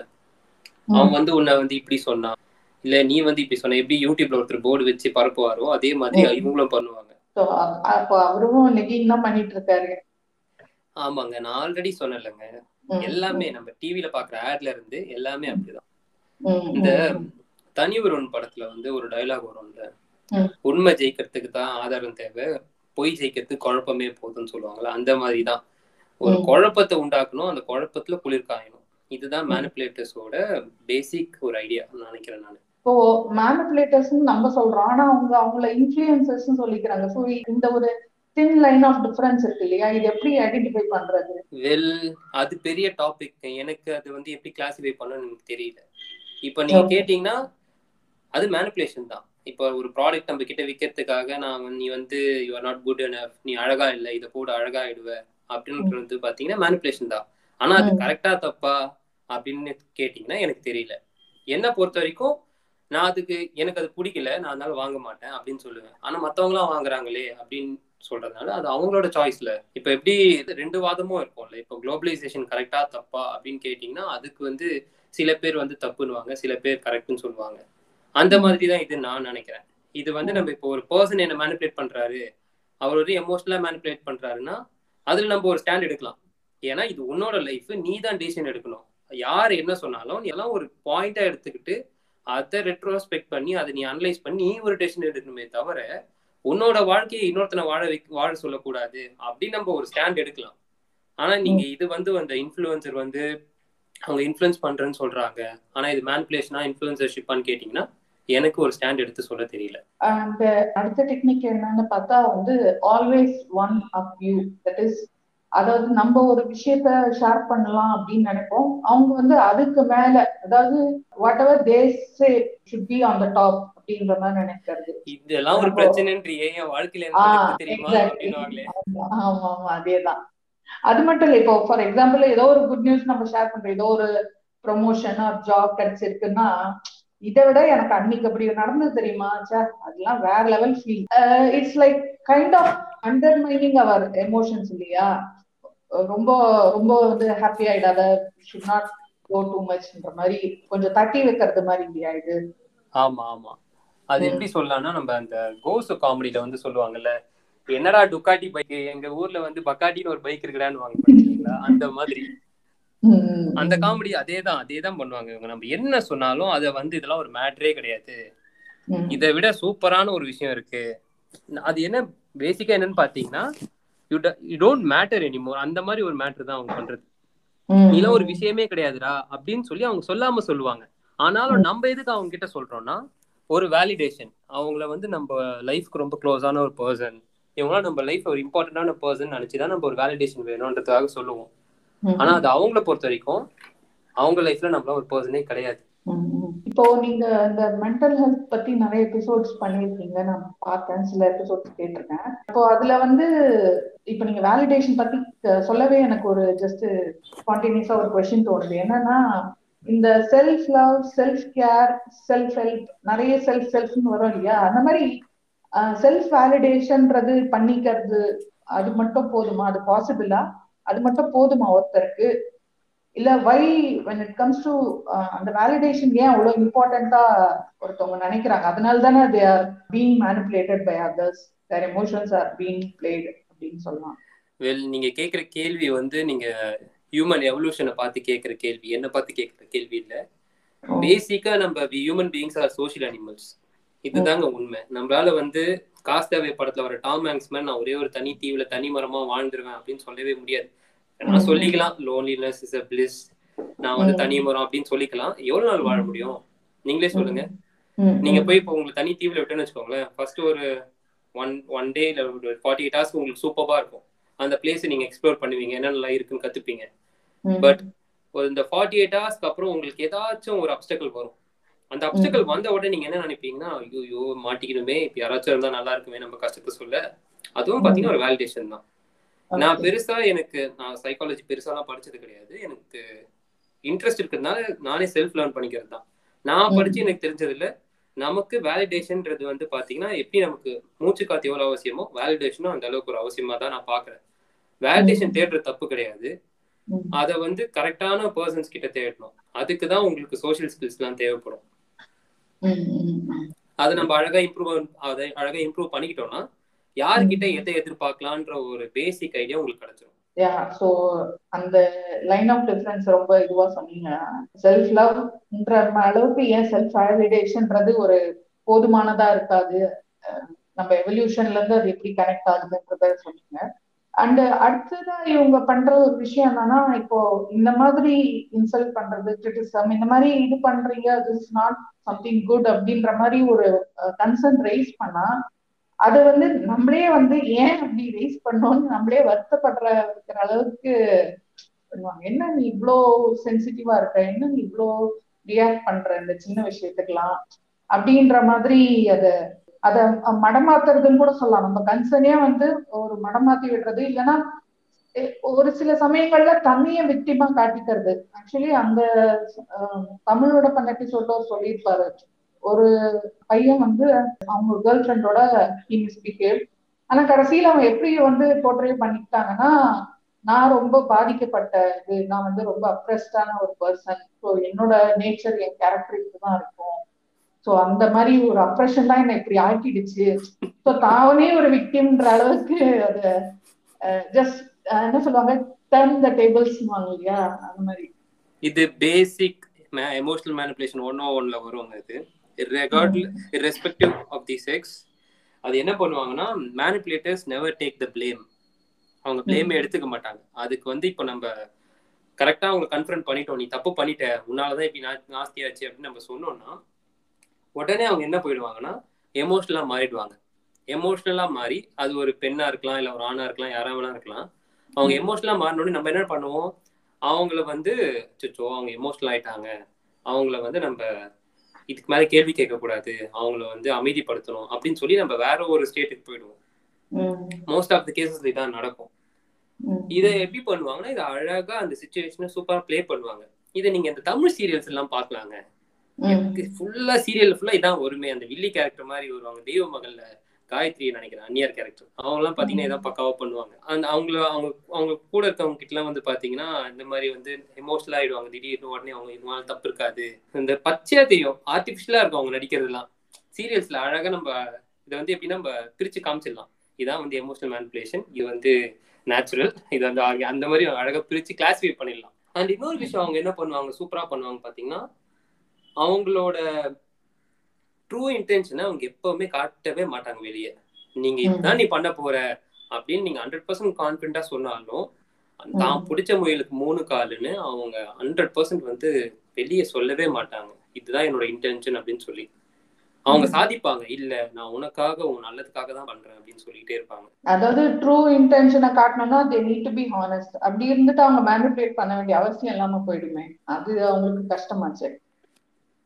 [SPEAKER 3] அவன் வந்து உன்னை வந்து இப்படி சொன்னான் இல்ல நீ வந்து இப்படி சொன்ன எப்படி யூடியூப்ல ஒருத்தர் போர்டு வச்சு பரப்புவாரோ அதே மாதிரி. இவங்களும் பண்ணுவாங்க.
[SPEAKER 2] அவரும் நெகிங் தான் பண்ணிட்டு இருக்காரு.
[SPEAKER 3] ஆமாங்க. நான் ஆல்ரெடி சொன்னேன்லங்க. எல்லாமே நம்ம டிவில பாக்குற ஆட்ல இருந்து எல்லாமே அப்படிதான். இந்த
[SPEAKER 2] ம்,
[SPEAKER 3] தனி ஒருவன் படத்துல வந்து ஒரு டயலாக் வரும்ல
[SPEAKER 2] ம்.
[SPEAKER 3] உண்மை ஜெயிக்கிறதுக்கு தான் ஆதாரம் தேவை. பொய் ஜெயிக்கிறதுக்கு குழப்பமே போதும்னு சொல்லுவாங்கல்ல அந்த மாதிரி தான் ஒரு. குழப்பத்தை உண்டாக்கணும் அந்த குழப்பத்துல குளிர் காயணும் இதுதான் மேனிப்புலேட்டர்ஸோட பேசிக் ஒரு ஐடியா நினைக்கிறேன் நான்.
[SPEAKER 2] இப்போ மேனிப்புலேட்டர்ஸ் நம்ம சொல்றோம். ஆனா அவங்க அவங்கள இன்ஃபுளுசர்ஸ் சொல்லிக்கிறாங்க. ஸோ இந்த ஒரு தின் லைன் ஆஃப் டிஃபரன்ஸ் இருக்கு இல்லையா? இது எப்படி ஐடென்டிஃபை பண்றது?
[SPEAKER 3] வெல் அது பெரிய டாபிக் எனக்கு அது வந்து எப்படி கிளாசிஃபை பண்ணணும்னு எனக்கு தெரியல. இப்போ நீங்க. கேட்டீங்கன்னா அது மேனிப்புலேஷன் தான். இப்போ ஒரு ப்ராடக்ட் நம்ம கிட்ட விற்கிறதுக்காக நான் நீ வந்து you are not good enough. நீ அழகா இல்லை. இதை போட அழகாயிடுவ. அப்படின்னு வந்து பாத்தீங்கன்னா மேனிப்புலேஷன் தான். ஆனா அது. கரெக்டா தப்பா அப்படின்னு கேட்டீங்கன்னா எனக்கு தெரியல. என்ன பொறுத்த வரைக்கும் நான் அதுக்கு எனக்கு அது பிடிக்கல. நான் அதனால வாங்க மாட்டேன் அப்படின்னு சொல்லுவேன். ஆனா மத்தவங்களாம் வாங்குறாங்களே அப்படின்னு சொல்றதுனால அது அவங்களோட சாய்ஸ்ல இப்ப எப்படி ரெண்டு வாதமும் இருக்கும்ல. இப்போ குளோபலைசேஷன் கரெக்டா தப்பா அப்படின்னு கேட்டீங்கன்னா அதுக்கு வந்து சில பேர் வந்து தப்புன்னுவாங்க சில பேர் கரெக்ட்னு சொல்லுவாங்க. அந்த மாதிரி தான் இது நான் நினைக்கிறேன். இது வந்து நம்ம இப்போ ஒரு பர்சன் என்ன மேனிப்புலேட் பண்றாரு அவர் ஒரு எமோஷனலா மேனிப்புலேட் பண்றாருன்னா அதுல நம்ம ஒரு ஸ்டாண்ட் எடுக்கலாம். ஏன்னா இது உன்னோட லைஃப் நீ தான் டிசிஷன் எடுக்கணும். யார் என்ன சொன்னாலும் நீ எல்லாம் ஒரு பாயிண்டா எடுத்துக்கிட்டு அதை ரெட்ரோஸ்பெக்ட் பண்ணி அதை நீ அனலைஸ் பண்ணி நீ ஒரு டெசிஷன் எடுக்கணுமே தவிர உன்னோட வாழ்க்கையை இன்னொருத்தனை வாழ வாழ சொல்லக்கூடாது அப்படின்னு நம்ம ஒரு ஸ்டாண்ட் எடுக்கலாம். ஆனா நீங்க இது வந்து அந்த இன்ஃப்ளூயன்சர் வந்து அவங்க இன்ஃப்ளூயன்ஸ் பண்றேன்னு சொல்றாங்க. ஆனா இது மேனிப்புலேஷனா இன்ஃப்ளூயன்சர்ஷிப்பான்னு கேட்டீங்கன்னா எனக்கு ஒரு ஸ்டாண்ட் எடுத்து சொல்ல தெரியல.
[SPEAKER 2] அண்ட் அடுத்த டெக்னிக் என்னன்னு பார்த்தா வந்து always one up view that is அதாவது நம்ம ஒரு விஷயத்த ஷேர் பண்ணலாம் அப்படின்னு நினைப்போம். அவங்க வந்து அதுக்கு மேல அதாவது whatever these should be on the top அப்படின்ற மாதிரி நினைக்கிறது.
[SPEAKER 3] இதெல்லாம் ஒரு பிரச்சனைன்றியே என் வாழ்க்கையில தெரியுமா
[SPEAKER 2] ஆமா ஆமா அதேதான். அது மட்டும் இல்ல இப்போ ஃபார் எக்ஸாம்பிள் ஏதோ ஒரு குட் நியூஸ் நம்ம ஷேர் பண்றோம். ஏதோ ஒரு ப்ரொமோஷன் ஒரு ஜாப் கிடைச்சிருக்குன்னா இதை விட எனக்கு அன்னைக்கு அப்படி நடந்தது தெரியுமா? சே அதெல்லாம் வேற level feel it's like kind of undermining our emotions இல்லையா? ரொம்ப ரொம்ப வந்து ஹாப்பி ஆயிடாத ஷுட் நாட் கோ டூ மச்ன்ற மாதிரி கொஞ்சம் தட்டி வைக்கிறது மாதிரி இல்லையா இது
[SPEAKER 3] ஆமா ஆமா. அது. எப்படி சொல்லலாம்னா நம்ம அந்த கோசு காமெடியில வந்து சொல்லுவாங்கல்ல என்னடா டுக்காட்டி பைக் எங்க ஊர்ல வந்து பக்காட்டின்னு ஒரு பைக் இருக்குடான்னு வாங்க அந்த மாதிரி. அந்த காமெடி அதே தான் அதே தான் பண்ணுவாங்க இவங்க. நம்ம என்ன சொன்னாலும் அதை வந்து இதெல்லாம் ஒரு மேட்ரே கிடையாது. இதை விட சூப்பரான ஒரு விஷயம் இருக்கு. அது என்ன பேசிக்கா என்னன்னு பாத்தீங்கன்னா you you don't matter anymore அந்த மாதிரி ஒரு மேட்டர் தான் அவங்க பண்றது.
[SPEAKER 2] ம்.
[SPEAKER 3] நீலாம் ஒரு விஷயமே கிடையாதுடா அப்படின்னு சொல்லி அவங்க சொல்லாம சொல்லுவாங்க. ஆனாலும் நம்ம எதுக்கு அவங்க கிட்ட சொல்றோம்னா ஒரு வேலிடேஷன் அவங்கள வந்து நம்ம லைஃப்க்கு ரொம்ப க்ளோஸான ஒரு பர்சன் இவங்களாம் நம்ம லைஃப் ஒரு இம்பார்ட்டன்டான பர்சன் நினைச்சுதான் நம்ம ஒரு வேலிடேஷன் வேணும்ன்றதுக்காக சொல்லுவோம். ஆனா அது அவங்கள பொறுத்த வரைக்கும் அவங்க லைஃப்ல நம்மள ஒரு பர்சனே கிடையாது.
[SPEAKER 2] இப்போ நீங்க இந்த மென்டல் ஹெல்த் பத்தி நிறைய எபிசோட்ஸ் பண்ணிருக்கீங்க நான் பார்த்தேன். சில எபிசோட்ஸ் கேட்டிருக்கேன். இப்போ அதுல வந்து இப்போ நீங்க வேலிடேஷன் பத்தி சொல்லவே எனக்கு ஒரு ஜஸ்ட் ஸ்பான்டேனியஸா ஒரு கொஸ்டின் தோணுது. என்னன்னா இந்த self love self care self help நிறைய செல்ஃப் செல்ஃப்னு வரும் இல்லையா? அந்த மாதிரி செல்ஃப் வேலிடேஷன்ன்றது பண்ணிக்கிறது அது மட்டும் போதுமா? அது பாசிபிளா அது மட்டும் போதுமா ஒருத்தருக்கு? இல்ல why when it comes to அந்த வேலிடேஷன் ஏன் அவ்வளவு இம்பார்ட்டண்டா ஒருத்தவங்க நினைக்கிறாங்க? அதனால தானே they are being manipulated by others their emotions are being played அப்படின்னு சொல்லலாம்.
[SPEAKER 3] வெல் நீங்க கேக்குற கேள்வி வந்து நீங்க ஹியூமன் எவல்யூஷனை பார்த்து கேக்குற கேள்வி என்ன பார்த்து கேக்குற கேள்வி இல்ல. பேசிக்கா நம்ம human beings are social animals இதுதாங்க உண்மை. நம்மளால வந்து காசு தேவை படத்துல வர டாம் ஹேங்க்ஸ் மேன் நான் ஒரே ஒரு தனி தீவுல தனி மரமா வாழ்ந்துருவேன் அப்படின்னு சொல்லவே முடியாது. நான் சொல்லிக்கலாம் லோன்லினஸ் இஸ் அ பிளிஸ் நான் வந்து தனி மரம் அப்படின்னு சொல்லிக்கலாம். எவ்வளவு நாள் வாழ முடியும்? நீங்களே சொல்லுங்க. நீங்க போய் இப்போ உங்களுக்கு தனி தீவுல விட்டுன்னு வச்சுக்கோங்களேன். ஃபர்ஸ்ட் ஒரு ஒன் ஒன் டே இல்ல ஃபார்ட்டி எயிட் ஹவர்ஸ்க்கு உங்களுக்கு சூப்பரா இருக்கும். அந்த பிளேஸ் நீங்க எக்ஸ்ப்ளோர் பண்ணுவீங்க. என்னென்ன இருக்குன்னு கத்துப்பீங்க. பட் ஒரு இந்த ஃபார்ட்டி எயிட் ஹவர்ஸ்க்கு அப்புறம் உங்களுக்கு ஏதாச்சும் ஒரு அப்டக்கல் வரும். அந்த அப்டக்கல் வந்த உடனே நீங்க என்ன நினைப்பீங்கன்னா ஐயோ மாட்டிக்கணுமே இப்ப யாராச்சும் இருந்தா நல்லா இருக்குமே நம்ம கஷ்டத்தை சொல்ல. அதுவும் பாத்தீங்கன்னா ஒரு வேலிடேஷன் தான். நான் பெருசா எனக்கு நான் சைக்காலஜி பெருசாலாம் படிச்சது கிடையாது. எனக்கு இன்ட்ரெஸ்ட் இருக்கிறதுனால நானே செல்ஃப் லேர்ன் பண்ணிக்கிறது தான் நான் படிச்சு எனக்கு தெரிஞ்சதுல நமக்கு வேலிடேஷன்ன்றது வந்து பாத்தீங்கன்னா எப்படி நமக்கு மூச்சு காத்து எவ்வளவு அவசியமோ வேலிடேஷனும் அந்த அளவுக்கு ஒரு அவசியமா தான் நான் பாக்குறேன். வேலிடேஷன் தேடுறது தப்பு கிடையாது. அதை வந்து கரெக்டான பர்சன்ஸ் கிட்ட தேடணும். அதுக்கு தான் உங்களுக்கு சோஷியல் ஸ்கில்ஸ் எல்லாம் தேவைப்படும் அதை நம்ம அழகா இம்ப்ரூவ் அதை அழகா இம்ப்ரூவ் பண்ணிக்கிட்டோம்னா யாருக்கிட்ட எதை எதிர்பார்க்கலான்ற ஒரு பேசிக் ஐடியா உங்களுக்கு கிடைச்சிரும்.
[SPEAKER 2] யா ஸோ அந்த லைன் ஆஃப் டிஃபரன்ஸ் ரொம்ப இதுவா சொன்னீங்க. செல்ஃப் லவ்ன்ற அளவுக்கு ஏன் செல்ஃப் வேலிடேஷன்ன்றது ஒரு போதுமானதா இருக்காது. நம்ம எவல்யூஷன்ல இருந்து அது எப்படி கனெக்ட் ஆகுதுன்றத சொன்னீங்க. அண்ட் அடுத்ததா இவங்க பண்ற ஒரு விஷயம் என்னன்னா இப்போ இந்த மாதிரி இன்சல்ட் பண்றது கிரிட்டிசம் இந்த மாதிரி இது பண்றீங்க திஸ் நாட் சம்திங் குட் அப்படின்ற மாதிரி ஒரு கன்சர்ன் ரைஸ் பண்ணா அது வந்து நம்மளே வந்து ஏன் அப்படி ரேஸ் பண்ணோம்னு நம்மளே வருத்தப்படுற அளவுக்கு பண்ணுவாங்க. என்ன நீ இவ்வளோ சென்சிட்டிவா இருக்க? என்ன நீ இவ்வளோ ரியாக்ட் பண்ற இந்த சின்ன விஷயத்துக்கெல்லாம்? அப்படின்ற மாதிரி அத அத மடமாத்துறதுன்னு கூட சொல்லலாம். நம்ம கன்சர்னே வந்து ஒரு மடமாத்தி விடுறது இல்லைன்னா ஒரு சில சமயங்கள்ல தண்ணிய விக்டிமா காட்டிக்கிறது. ஆக்சுவலி அந்த தமிழோட பண்ணட்டி சொல்றவர் சொல்லியிருப்பாரு. ஒரு பையன் வந்து அவங்க கேர்ள் ஃப்ரெண்டோட மிஸ்பிஹேவ் ஆனா கடைசியில அவன் எப்படி வந்து போர்ட்ரே பண்ணிக்கிட்டாங்கன்னா நான் ரொம்ப பாதிக்கப்பட்ட இது நான் வந்து ரொம்ப அப்ரெஸ்டான ஒரு பர்சன் ஸோ என்னோட நேச்சர் என் கேரக்டர் தான் இருக்கும். ஸோ அந்த மாதிரி ஒரு அப்ரெஷன் தான் என்னை இப்படி ஆக்கிடுச்சு. ஸோ தாவனே ஒரு விக்டிம்ன்ற அளவுக்கு அது ஜஸ்ட் என்ன சொல்லுவாங்க? டர்ன் த டேபிள்ஸ் இல்லையா? அந்த மாதிரி.
[SPEAKER 3] இது பேசிக் எமோஷனல் மேனிபுலேஷன் ஒன்னோ ஒன்ல வருவாங்க இது. Irrespective ஆஃப் தி செக்ஸ் அது என்ன பண்ணுவாங்கன்னா manipulators never take the blame அவங்க பிளேமே எடுத்துக்க மாட்டாங்க. அதுக்கு வந்து இப்போ நம்ம கரெக்டா அவங்க கன்ஃபரன்ட் பண்ணிட்டோம். நீ தப்பு பண்ணிட்ட. உன்னாலதான் இப்படி நாஸ்தியாச்சு அப்படின்னு நம்ம சொன்னோம்னா உடனே அவங்க என்ன போயிடுவாங்கன்னா எமோஷனலா மாறிடுவாங்க. எமோஷனலா மாறி அது ஒரு பெண்ணா இருக்கலாம் இல்ல ஒரு ஆணா இருக்கலாம் யாரா வேணா இருக்கலாம் அவங்க எமோஷனலா மாறினோடனே நம்ம என்ன பண்ணுவோம்? அவங்கள வந்து சுச்சோ அவங்க எமோஷனல் ஆயிட்டாங்க. அவங்கள வந்து நம்ம இதுக்கு மேல கேள்வி கேட்க கூடாது அவங்கள வந்து அமைதிப்படுத்தணும் அப்படின்னு சொல்லி நம்ம வேற ஒரு ஸ்டேட்டுக்கு போயிடுவோம். மோஸ்ட் ஆஃப் த கேசஸ் இதான் நடக்கும். இதை எப்படி பண்ணுவாங்கன்னா இதை அழகா அந்த சுச்சுவேஷனை சூப்பரா பிளே பண்ணுவாங்க. இதை நீங்க இந்த தமிழ் சீரியல்ஸ் எல்லாம் பாக்கலாங்க ஃபுல்லா சீரியல் ஃபுல்லா இதான் ஒருமே அந்த வில்லி கேரக்டர் மாதிரி வருவாங்க. தெய்வ மகள்ல காயத்ரி நினைக்கிறேன் அந்நியார் கேரக்டர் அவங்க எல்லாம் பாத்தீங்கன்னா இதான் பக்காவா பண்ணுவாங்க. அந்த அவங்கள அவங்க அவங்க கூட இருக்கவங்க கிட்ட எல்லாம் வந்து பாத்தீங்கன்னா இந்த மாதிரி வந்து எமோஷனல் ஆயிடுவாங்க. திடீர்னு உடனே அவங்க இதனால தப்பு இருக்காது. இந்த பச்சையா தெரியும். ஆர்டிபிஷியலா இருக்கும் அவங்க நடிக்கிறதுலாம். சீரியல்ஸ்ல அழகா நம்ம இதை வந்து எப்படி நம்ம பிரிச்சு காமிச்சிடலாம். இதான் வந்து எமோஷனல் மேனிபுலேஷன் இது வந்து நேச்சுரல் இது வந்து அந்த மாதிரி அழகா பிரிச்சு கிளாஸிஃபை பண்ணிடலாம். அண்ட் இன்னொரு விஷயம் அவங்க என்ன பண்ணுவாங்க சூப்பரா பண்ணுவாங்க பாத்தீங்கன்னா அவங்களோட ட்ரூ இன்டென்ஷனை அவங்க எப்பவுமே காட்டவே மாட்டாங்க வெளியே. நீங்க இதுதான் நீ பண்ண போற அப்படின்னு நீங்க ஹண்ட்ரட் பர்சன்ட் கான்பிடண்டா சொன்னாலும் தான் பிடிச்ச முயலுக்கு மூணு காலுன்னு அவங்க ஹண்ட்ரட் பர்சன்ட் வந்து வெளியே சொல்லவே மாட்டாங்க. இதுதான் என்னோட இன்டென்ஷன் அப்படின்னு சொல்லி. அவங்க சாதிப்பாங்க. இல்ல நான் உனக்காக உன் நல்லதுக்காக தான் பண்றேன் அப்படின்னு சொல்லிட்டே இருப்பாங்க.
[SPEAKER 2] அதாவது ட்ரூ இன்டென்ஷனை காட்டணும்னா they need to be honest அப்படி இருந்துட்டு அவங்க மேனிபுலேட் பண்ண வேண்டிய அவசியம் இல்லாம போயிடுமே. அது அவங்களுக்கு கஷ்டமாச்சு.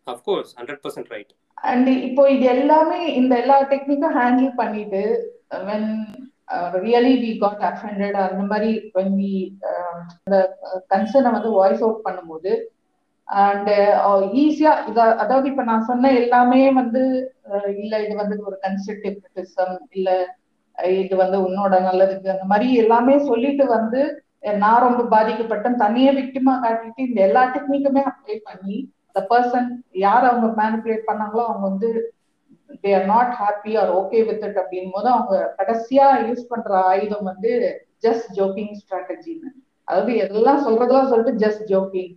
[SPEAKER 3] Of course hundred percent right
[SPEAKER 2] and இப்போ இது எல்லாமே இந்த எல்லா டெக்னிக்கும் ஹேண்டில் பண்ணிட்டு when really we got offended அந்த மாதிரி வென் வி uh, அந்த uh, கன்சர்னை வந்து வாய்ஸ் அவுட் பண்ணும்போது அண்ட் ஈஸியா uh, இத அதாவது இப்ப நான் சொன்ன எல்லாமே வந்து இல்ல இது வந்து ஒரு கன்ஸ்ட்ரக்டிவ் கிரிட்டிசம் இல்ல இது வந்து உன்னோட நல்லதுக்கு அந்த மாதிரி எல்லாமே சொல்லிட்டு வந்து நான் ரொம்ப பாதிக்கப்பட்டேன். தனியே விக்டிமா காட்டிட்டு இந்த எல்லா டெக்னிக்குமே அப்ளை பண்ணி த பர்சன் யார் அவங்க மேனிபுலேட் பண்ணாங்களோ அவங்க வந்து they are not happy or okay with it அப்படின் போது அவங்க கடைசியா யூஸ் பண்ற ஆயுதம் வந்து ஜஸ்ட் ஜோக்கிங் ஸ்ட்ராட்டஜின்னு அதாவது எல்லாம் சொல்றதெல்லாம் சொல்லிட்டு ஜஸ்ட் ஜோக்கிங்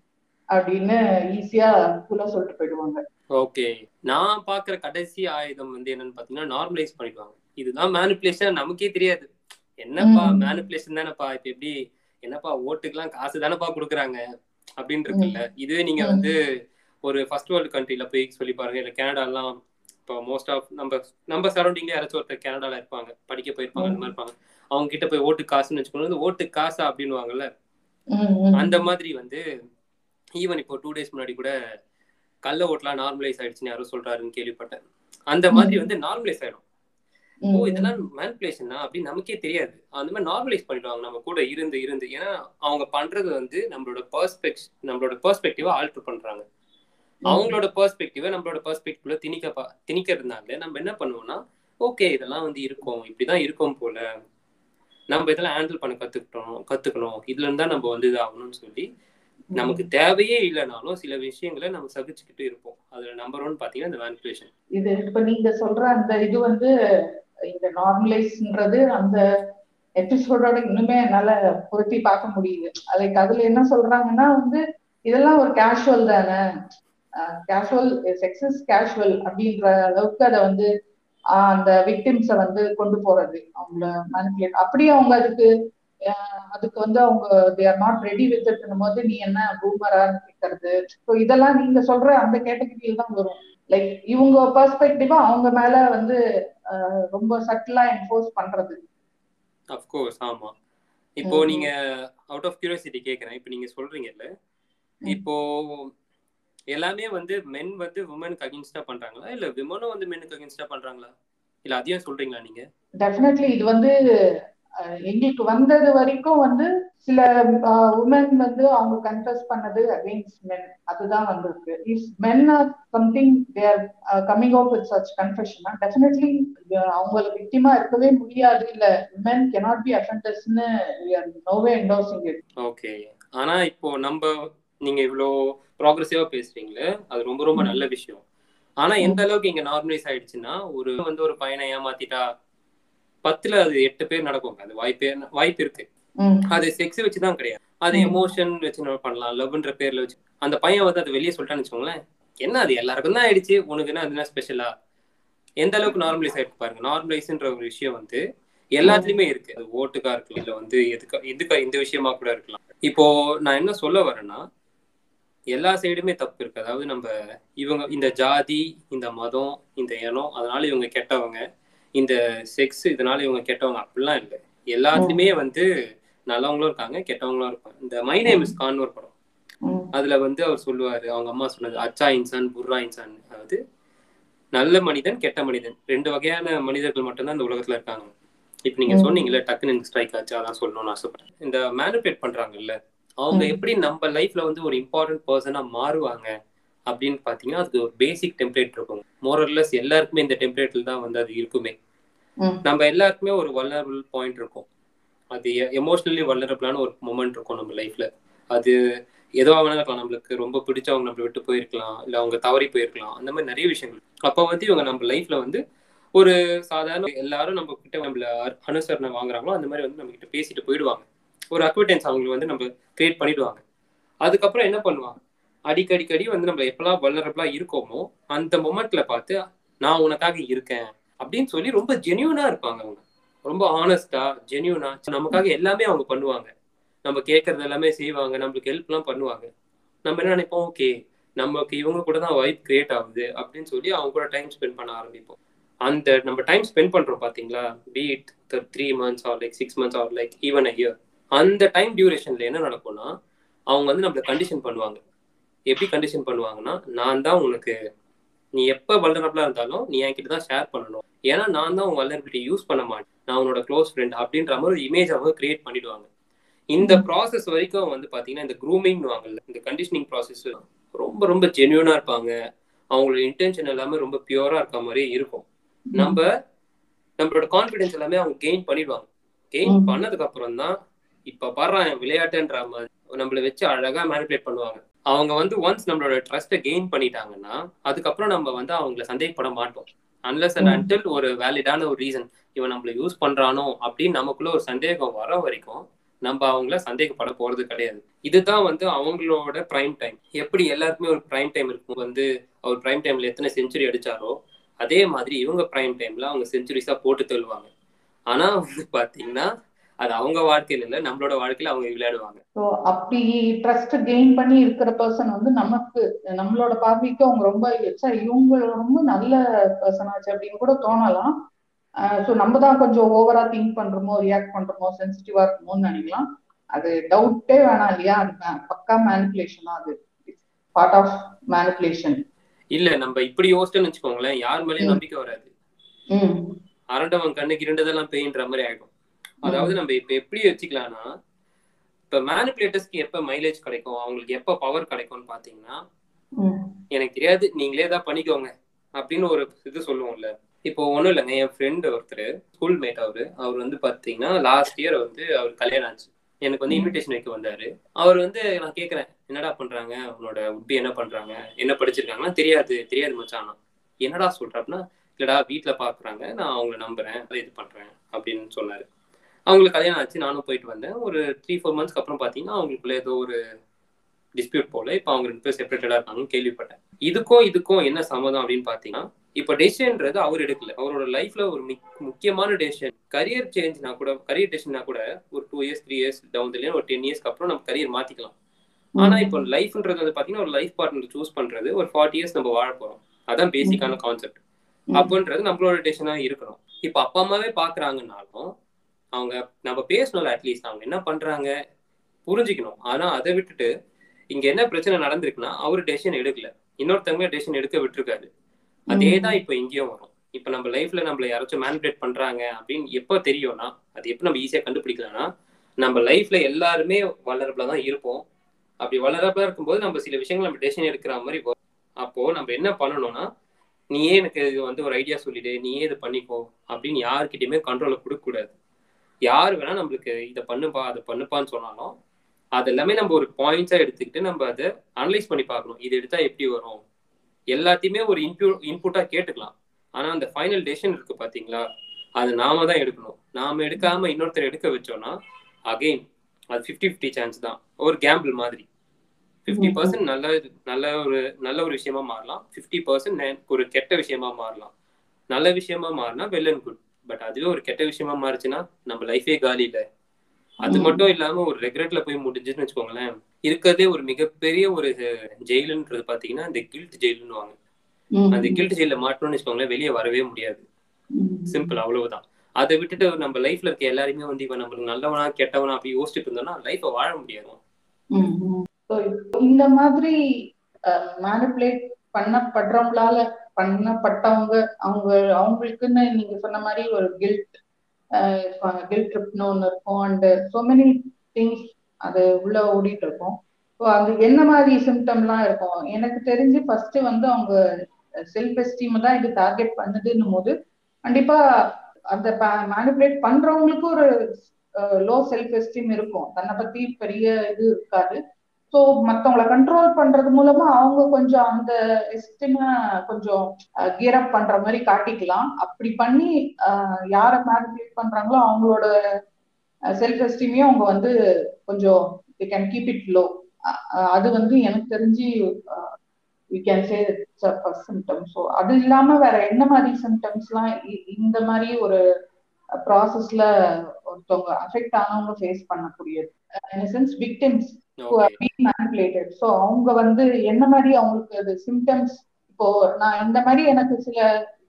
[SPEAKER 2] அப்படின்னு ஈஸியா ஃபுல்லா சொல்லிட்டு போயிடுவாங்க.
[SPEAKER 3] ஓகே நான் பாக்குற கடைசி ஆயுதம் வந்து என்னன்னு பாத்தீங்கன்னா நார்மலைஸ் பண்ணிடுவாங்க. இதுதான் மேனிப்புலேஷன் நமக்கே தெரியாது. என்னப்பா மேனிப்புலேஷன் தானேப்பா? இப்ப எப்படி? என்னப்பா ஓட்டுக்கெல்லாம் காசு தானேப்பா கொடுக்குறாங்க? அப்படின்னு இருக்குல்ல. இதுவே நீங்க வந்து ஒரு ஃபர்ஸ்ட் வேர்ல்டு கண்ட்ரில போய் சொல்லி பாருங்க. இல்ல கனடாலாம் இப்போ மோஸ்ட் ஆஃப் நம்ம நம்ம சரௌண்டிங்ல யாராச்சும் ஒருத்தர் கனடால இருப்பாங்க படிக்க போயிருப்பாங்க அந்த மாதிரி இருப்பாங்க. அவங்க கிட்ட போய் ஓட்டு காசுன்னு வச்சுக்கோங்க. ஓட்டு காசா அப்படின்னுவாங்கல்ல. அந்த மாதிரி வந்து ஈவன் இப்போ டூ டேஸ் முன்னாடி கூட கள்ள ஓட்டலாம் நார்மலைஸ் ஆயிடுச்சுன்னு யாரும் சொல்றாருன்னு கேள்விப்பட்டேன். அந்த மாதிரி வந்து நார்மலைஸ் ஆயிடும். ஓ இதெல்லாம் மேனிப்புலேஷனா அப்படின்னு நமக்கே தெரியாது. அந்த மாதிரி நார்மலைஸ் பண்ணிடுவாங்க. நம்ம கூட இருந்து இருந்து. ஏன்னா அவங்க பண்றது வந்து நம்மளோட பெர்ஸ்பெக்ட் நம்மளோட பெர்ஸ்பெக்டிவா ஆல்டர் பண்றாங்க. அவங்களோட பெர்ஸ்பெக்டிவ நம்மளோட பெர்ஸ்பெக்டிவ்ல திணிக்க திணிக்கிறதுனால நம்ம என்ன பண்ணுவோம்னா ஓகே இதெல்லாம் வந்து இருக்கும் இப்படிதான் இருக்கும் போல. நம்ம இதெல்லாம் ஹேண்டில் பண்ண கத்துக்கிட்டோம் கத்துக்கணும். இதுல இருந்தா நம்ம வந்து இது ஆகணும்னு சொல்லி நமக்கு தேவையே இல்லைனாலும் சில விஷயங்களை நம்ம சகிச்சுக்கிட்டு இருப்போம். அதுல நம்பர் ஒன் பாத்தீங்கன்னா இந்த மேனிபுலேஷன்
[SPEAKER 2] இது இப்ப நீங்க சொல்ற அந்த இது வந்து இந்த நார்மலைஸ்ன்றது அந்த எபிசோடோட இன்னுமே என்னால பொருத்தி பார்க்க முடியுது. லைக் அதுல என்ன சொல்றாங்கன்னா வந்து இதெல்லாம் ஒரு கேஷுவல் தானே. கேஷுவல் செக்ஸ் இஸ் கேஷுவல் அப்படின்ற அளவுக்கு அதை வந்து அந்த விக்டிம்ஸை வந்து கொண்டு போறது அவங்கள மேனிபுலேட் அப்படியே அவங்க அதுக்கு அதுக்கு வந்து அவங்க they are not ready with போது நீ என்ன பூமரான்னு கேட்கறது ஸோ இதெல்லாம் நீங்க சொல்ற அந்த கேட்டகரியில் தான் வரும். லைக் இவங்க பெர்ஸ்பெக்டிவா அவங்க மேல வந்து ரொம்ப சட்டிலா என்ஃபோர்ஸ் பண்றது.
[SPEAKER 3] அஃப்கோர்ஸ் ஆமா. இப்போ நீங்க அவுட் ஆஃப் கியூரியாசிட்டி கேக்குறேன். இப்போ நீங்க சொல்றீங்கல்ல. இப்போ எல்லாமே வந்து மென் வந்து உமனுக்கு அகேன்ஸ்டா பண்றாங்களா? இல்ல விமனும் வந்து மெனுக்கு அகேன்ஸ்டா பண்றாங்களா? இல்ல அதையும் சொல்றீங்களா நீங்க?
[SPEAKER 2] டெஃபினெட்லி இது வந்து எங்களுக்கு வந்தது வரைக்கும் வந்து சில உமன் வந்து அவங்க கன்ஃபஸ் பண்ணது அகெயின்ஸ்ட் மென் அதுதான் வந்திருக்கு. If men are something there coming out with such confession definitely அவங்களுக்கு விக்டிமா இருக்கவே முடியாது. இல்ல men cannot be அஃபெண்டர்ஸ்னு no way endorsing it
[SPEAKER 3] okay ஆனா இப்போ நம்ம நீங்க இவ்வளோ ப்ராக்ரெசிவா பேசுறீங்களே அது ரொம்ப ரொம்ப நல்ல விஷயம். ஆனா எந்த அளவுக்கு இங்க நார்மலைஸ் ஆயிடுச்சுன்னா ஒரு வந்து ஒரு பையனை ஏமாத்திட்டா பத்துல அது எட்டு பேர் நடக்கும் அது வாய்ப்பே வாய்ப்பு இருக்கு. அது செக்ஸ் வச்சுதான் கிடையாது. அது எமோஷன் வச்சு நம்ம பண்ணலாம். லவ்ன்ற பேர்ல வச்சு. அந்த பையன் வந்து அது வெளியே சொல்லிட்டான்னு வச்சுக்கோங்களேன். என்ன அது? எல்லாருக்கும் தான் ஆயிடுச்சு. உனக்கு என்ன அது என்ன ஸ்பெஷலா எந்த அளவுக்கு நார்மலைஸ் ஆயிட்டு பாருங்க. நார்மலைஸ்ன்ற ஒரு விஷயம் வந்து எல்லாத்துலயுமே இருக்கு. அது ஓட்டுக்கா இருக்கு இல்ல வந்து எதுக்கு எதுக்கா இந்த விஷயமா கூட இருக்கலாம். இப்போ நான் என்ன சொல்ல வரேன்னா எல்லா சைடுமே தப்பு இருக்கு. அதாவது நம்ம இவங்க இந்த ஜாதி இந்த மதம் இந்த இனம் அதனால இவங்க கெட்டவங்க இந்த செக்ஸ் இதனால இவங்க கெட்டவங்க அப்படிலாம் இல்லை. எல்லாத்துலயுமே வந்து நல்லவங்களும் இருக்காங்க கெட்டவங்களும் இருப்பாங்க. இந்த மை நேம் இஸ் கான் ஒரு படம். அதுல வந்து அவர் சொல்லுவாரு அவங்க அம்மா சொன்னது அச்சா இன்சான் புர்ரா இன்சான். அதாவது நல்ல மனிதன் கெட்ட மனிதன். ரெண்டு வகையான மனிதர்கள் மட்டும்தான் இந்த உலகத்துல இருக்காங்க. இப்ப நீங்க சொன்னீங்கல்ல டக்குன்னு ஸ்ட்ரைக் ஆச்சு அதான் சொல்லணும்னு ஆசைப்பட்டேன். இந்த மேனிபுலேட் பண்றாங்கல்ல அவங்க எப்படி நம்ம லைஃப்ல வந்து ஒரு இம்பார்ட்டன்ட் பர்சனா மாறுவாங்க அப்படின்னு பாத்தீங்கன்னா அதுக்கு ஒரு பேசிக் டெம்ப்ளேட் இருக்கும். மோரல்லஸ் எல்லாருக்குமே இந்த டெம்ப்ளேட்ல தான் வந்து அது இருக்குமே. நம்ம எல்லாருக்குமே ஒரு வல்னரபிள் பாயிண்ட் இருக்கும். அது எமோஷனலி வல்னரபிளான ஒரு மூமெண்ட் இருக்கும் நம்ம லைஃப்ல அது ஏதோ வேணா இருக்கலாம். நம்மளுக்கு ரொம்ப பிடிச்சவங்க நம்மளை விட்டு போயிருக்கலாம். இல்ல அவங்க தவறி போயிருக்கலாம். அந்த மாதிரி நிறைய விஷயங்கள். அப்ப வந்து இவங்க நம்ம லைஃப்ல வந்து ஒரு சாதாரண எல்லாரும் நம்ம கிட்ட நம்மள அனுசரணை வாங்குறாங்களோ அந்த மாதிரி வந்து நம்ம கிட்ட பேசிட்டு போயிடுவாங்க. ஒரு அக்வர்டைன்ஸ் அவங்களுக்கு வந்து நம்ம கிரியேட் பண்ணிடுவாங்க. அதுக்கப்புறம் என்ன பண்ணுவாங்க? அடிக்கடிக்கடி வந்து நம்ம எப்பெல்லாம் வல்லரபிளா இருக்கோமோ அந்த மொமெண்ட்ல பார்த்து நான் உனக்காக இருக்கேன் அப்படின்னு சொல்லி ரொம்ப ஜென்யூனா இருப்பாங்க அவங்க. ரொம்ப ஆனஸ்டா ஜென்யூனா நமக்காக எல்லாமே அவங்க பண்ணுவாங்க. நம்ம கேட்கறது எல்லாமே செய்வாங்க நம்மளுக்கு ஹெல்ப் எல்லாம் பண்ணுவாங்க. நம்ம என்ன நினைப்போம்? ஓகே நமக்கு இவங்க கூட தான் வைப் கிரியேட் ஆகுது அப்படின்னு சொல்லி அவங்க கூட டைம் ஸ்பெண்ட் பண்ண ஆரம்பிப்போம். அந்த நம்ம டைம் ஸ்பெண்ட் பண்றோம் பாத்தீங்களா? Be it three months or like six months or like even a year அந்த டைம் டியூரேஷன்ல என்ன நடக்கும்னா அவங்க வந்து நம்மள கண்டிஷன் பண்ணுவாங்க. எப்படி கண்டிஷன் பண்ணுவாங்கன்னா நான் தான் உனக்கு நீ எப்போ வல்னரபிளா இருந்தாலும் நீ என்கிட்ட தான் ஷேர் பண்ணணும். ஏன்னா நான் தான் உன் வல்னரபிலிட்டி யூஸ் பண்ண மாட்டேன். நான் உன்னோட க்ளோஸ் ஃப்ரெண்ட் அப்படின்ற மாதிரி ஒரு இமேஜ் அவங்க கிரியேட் பண்ணிடுவாங்க. இந்த ப்ராசஸ் வரைக்கும் வந்து பாத்தீங்கன்னா இந்த க்ரூமிங் வாங்கல இந்த கண்டிஷனிங் ப்ராசஸ் ரொம்ப ரொம்ப ஜென்யூனா இருப்பாங்க. அவங்களோட இன்டென்ஷன் எல்லாமே ரொம்ப பியூரா இருக்க மாதிரி இருக்கும். நம்ம நம்மளோட கான்ஃபிடன்ஸ் எல்லாமே அவங்க கெயின் பண்ணிடுவாங்க. கெயின் பண்ணதுக்கு அப்புறம் தான் இப்ப பாடுறான் விளையாட்டுன்ற மாதிரி நம்மள வச்சு அழகா மேனிபுலேட் பண்ணுவாங்க. அவங்க வந்து ஒன்ஸ் நம்மளோட ட்ரஸ்ட்டை கெயின் பண்ணிட்டாங்கன்னா அதுக்கப்புறம் நம்ம வந்து அவங்கள சந்தேகப்பட மாட்டோம். அன்லஸ் அண்ட் அன்டில் ஒரு வேலிடான ஒரு ரீசன் இவன் நம்மள யூஸ் பண்றானோ அப்படின்னு நமக்குள்ள ஒரு சந்தேகம் வர வரைக்கும் நம்ம அவங்கள சந்தேகப்பட போறது கிடையாது. இதுதான் வந்து அவங்களோட பிரைம் டைம் எப்படி எல்லாருக்குமே ஒரு பிரைம் டைம் இருக்கும்? வந்து அவர் பிரைம் டைம்ல எத்தனை செஞ்சுரி அடிச்சாரோ அதே மாதிரி இவங்க பிரைம் டைம்ல அவங்க செஞ்சுரிஸா போட்டு தள்ளுவாங்க. ஆனா வந்து பாத்தீங்கன்னா அது அவங்க வாழ்க்கையில இல்ல நம்மளோட வாழ்க்கையில அவங்க விளையாடுவாங்க.
[SPEAKER 2] ஸோ அப்படி ட்ரஸ்ட் கெயின் பண்ணி இருக்கிற பர்சன் வந்து நமக்கு நம்மளோட பார்வைக்கு அவங்க ரொம்ப எச்சா இவங்க ரொம்ப நல்ல பர்சன் ஆச்சு அப்படின்னு கூட தோணலாம். ஸோ நம்ம தான் கொஞ்சம் ஓவரா திங்க் பண்றோமோ ரியாக்ட் பண்றோமோ சென்சிட்டிவா இருக்குமோன்னு நினைக்கலாம். அது டவுட்டே வேணாம் இல்லையா? அது பக்கா மேனிப்புலேஷன் தான் அது. பார்ட் ஆஃப் மேனிப்புலேஷன்
[SPEAKER 3] இல்ல நம்ம இப்படி யோசிச்சோம்னு வச்சுக்கோங்களேன் யார் மேலயும். நம்பிக்கை வராது. அரண்டவன் கண்ணுக்கு இருண்டதெல்லாம் பெயின்ற மாதிரி ஆயிடும். அதாவது நம்ம இப்ப எப்படி வச்சுக்கலாம்னா இப்ப மேனிபுலேட்டர்ஸ்க்கு எப்ப மைலேஜ் கிடைக்கும் அவங்களுக்கு எப்ப பவர் கிடைக்கும்னு பாத்தீங்கன்னா எனக்கு தெரியாது நீங்களே தான் பண்ணிக்கோங்க அப்படின்னு ஒரு இது சொல்லுவோம்ல. இப்போ ஒண்ணும் இல்லைங்க என் ஃப்ரெண்டு ஒருத்தர் ஸ்கூல் மேட் அவரு அவர் வந்து பாத்தீங்கன்னா லாஸ்ட் இயர் வந்து அவர் கல்யாணம் ஆச்சு. எனக்கு வந்து. இன்விடேஷன் வைக்க வந்தாரு. அவர் வந்து நான் கேக்குறேன் என்னடா பண்றாங்க? உன்னோட உட்பி என்ன பண்றாங்க? என்ன படிச்சிருக்காங்கன்னா? தெரியாது தெரியாது மச்சான் என்னடா சொல்ற? அப்படின்னா இல்லடா வீட்ல பாக்குறாங்க நான் அவங்கள நம்புறேன் அதை இது பண்றேன் அப்படின்னு சொன்னாரு. அவங்களுக்கு கல்யாணம் ஆச்சு நானும் போயிட்டு வந்தேன். ஒரு த்ரீ ஃபோர் மந்த்ஸ்க்கு அப்புறம் பாத்தீங்கன்னா அவங்களுக்குள்ள ஏதோ ஒரு டிஸ்பியூட் போல. இப்போ அவங்க ரெண்டு பேர் செப்பரேட்டடா இருக்காங்கன்னு கேள்விப்பட்டேன். இதுக்கும் இதுக்கும் என்ன சம்மதம் அப்படின்னு பாத்தீங்கன்னா இப்போ டெசிஷன்ன்றது அவர் எடுக்கல. அவரோட லைஃப்ல ஒரு மிக்- முக்கியமான டெசிஷன் கரியர் சேஞ்ச்னா கூட கரியர் டெசிஷனா கூட ஒரு two years three years down இல்லையா ஒரு டென் இயர்ஸ்க்கு அப்புறம் நம்ம கரியர் மாத்திக்கலாம். ஆனா இப்போ லைஃப்ன்றது வந்து பாத்தீங்கன்னா ஒரு லைஃப் பார்ட்னர் சூஸ் பண்றது ஒரு ஃபார்ட்டி இயர்ஸ் நம்ம வாழ போறோம். அதான் பேசிக்கான கான்செப்ட் அப்படின்றது நம்மளோட டெசிஷனா இருக்கணும். இப்போ அப்பா அம்மாவே பாக்குறாங்கன்னாலும் அவங்க நம்ம பேசணும்ல அட்லீஸ்ட் அவங்க என்ன பண்றாங்க புரிஞ்சுக்கணும். ஆனா அதை விட்டுட்டு இங்க என்ன பிரச்சனை நடந்திருக்குன்னா அவர் டெசிஷன் எடுக்கல. இன்னொருத்தவங்க டெசிஷன் எடுக்க விட்டுருக்காரு. அதே தான் இப்போ இங்கேயும் வரும். இப்போ நம்ம லைஃப்ல நம்மள யாராச்சும் மேனிபுலேட் பண்றாங்க அப்படின்னு எப்போ தெரியும்னா அது எப்போ நம்ம ஈஸியா கண்டுபிடிக்கலாம்னா நம்ம லைஃப்ல எல்லாருமே வளரபிளா தான் இருப்போம். அப்படி வளரபிளா இருக்கும்போது நம்ம சில விஷயங்கள் நம்ம டெசிஷன் எடுக்கிற மாதிரி வரும். அப்போ நம்ம என்ன பண்ணணும்னா நீயே எனக்கு இது வந்து ஒரு ஐடியா சொல்லிடு நீயே இது பண்ணிக்கோ அப்படின்னு யாருக்கிட்டயுமே கண்ட்ரோலை கொடுக்க கூடாது யார் வேணா நம்மளுக்கு இதை பண்ணுப்பா அதை பண்ணுப்பான்னு சொன்னாலும் அது எல்லாமே நம்ம ஒரு பாயிண்ட்ஸா எடுத்துக்கிட்டு நம்ம அதை அனலைஸ் பண்ணி பார்க்கணும். இது எடுத்தா எப்படி வரும்? எல்லாத்தையுமே ஒரு இன்பு இன்புட்டா கேட்டுக்கலாம். ஆனா அந்த ஃபைனல் டெசிஷன் இருக்கு பாத்தீங்களா? அது நாம தான் எடுக்கணும். நாம எடுக்காம இன்னொருத்தர் எடுக்க வச்சோம்னா அகைன் அது ஃபிஃப்டி ஃபிஃப்டி சான்ஸ் தான். ஒரு கேம்பிள் மாதிரி. ஃபிஃப்டி பர்சன்ட் நல்ல நல்ல ஒரு நல்ல ஒரு விஷயமா மாறலாம். ஃபிஃப்டி பர்சன்ட் ஒரு கெட்ட விஷயமா மாறலாம். நல்ல விஷயமா மாறினா வெல் அண்ட் குட் பட் அதுவே ஒரு கெட்ட விஷயமா மாறுச்சுன்னா நம்ம லைஃபே காலி இல்லை. அது. மட்டும் இல்லாம ஒரு ரெக்ரெட்ல போய் முடிஞ்சுன்னு வச்சுக்கோங்களேன் இருக்கிறதே ஒரு மிகப்பெரிய ஒரு ஜெயிலுன்றது பாத்தீங்கன்னா இந்த கில்ட் ஜெயிலுன்னுவாங்க. அந்த கில்ட் ஜெயில மாட்டணும்னு வச்சுக்கோங்களேன் வெளியே வரவே முடியாது. சிம்பிள் அவ்வளவுதான். அதை விட்டுட்டு நம்ம லைஃப்ல இருக்க எல்லாருமே வந்து இவன் நம்மளுக்கு நல்லவனா கெட்டவனா அப்படி யோசிச்சுட்டு இருந்தோம்னா லைஃபை வாழ முடியாது.
[SPEAKER 2] இந்த மாதிரி மேனிப்புலேட் பண்ணப்படுறவங்களால பண்ணப்பட்டவங்க அவங்க அவங்களுக்குன்னு நீங்க சொன்ன மாதிரி ஒரு கில்ட் கில்ட் ட்ரிப்னு ஒன்று இருக்கும். அண்ட் சோ மெனி திங்ஸ் அது உள்ள ஓடிட்டு இருக்கும். ஸோ அது என்ன மாதிரி சிம்டம்லாம் இருக்கும்? எனக்கு தெரிஞ்சு ஃபர்ஸ்ட் வந்து அவங்க செல்ஃப் எஸ்டீம் தான் இது டார்கெட் பண்ணுதுன்னும் போது கண்டிப்பா அந்த மேனிபுலேட் பண்றவங்களுக்கு ஒரு லோ செல்ஃப் எஸ்டீம் இருக்கும். தன்னை பத்தி பெரிய இது இருக்காது. ஸோ மத்தவங்களை கண்ட்ரோல் பண்றது மூலமா அவங்க கொஞ்சம் அந்த எஸ்டிம கொஞ்சம் கியர் அப் பண்ற மாதிரி காட்டிக்கலாம். அப்படி பண்ணி அஹ், யாரை மேனிபுலேட் பண்றாங்களோ அவங்களோட செல்ஃப் எஸ்டீமையும் அவங்க வந்து கொஞ்சம் they can keep it low அது வந்து எனக்கு தெரிஞ்சு we can say first symptom so அது இல்லாம வேற என்ன மாதிரி சிம்டம்ஸ்லாம் இந்த மாதிரி ஒரு ப்ராசஸ்ல ஒருத்தவங்க அஃபெக்ட் ஆனவங்க ஃபேஸ் பண்ணக்கூடியது. In sense victims manipulated so அவங்க வந்து என்ன மாதிரி அவங்களுக்கு அது சிம்டம்ஸ் இப்போ நான் இந்த மாதிரி எனக்கு சில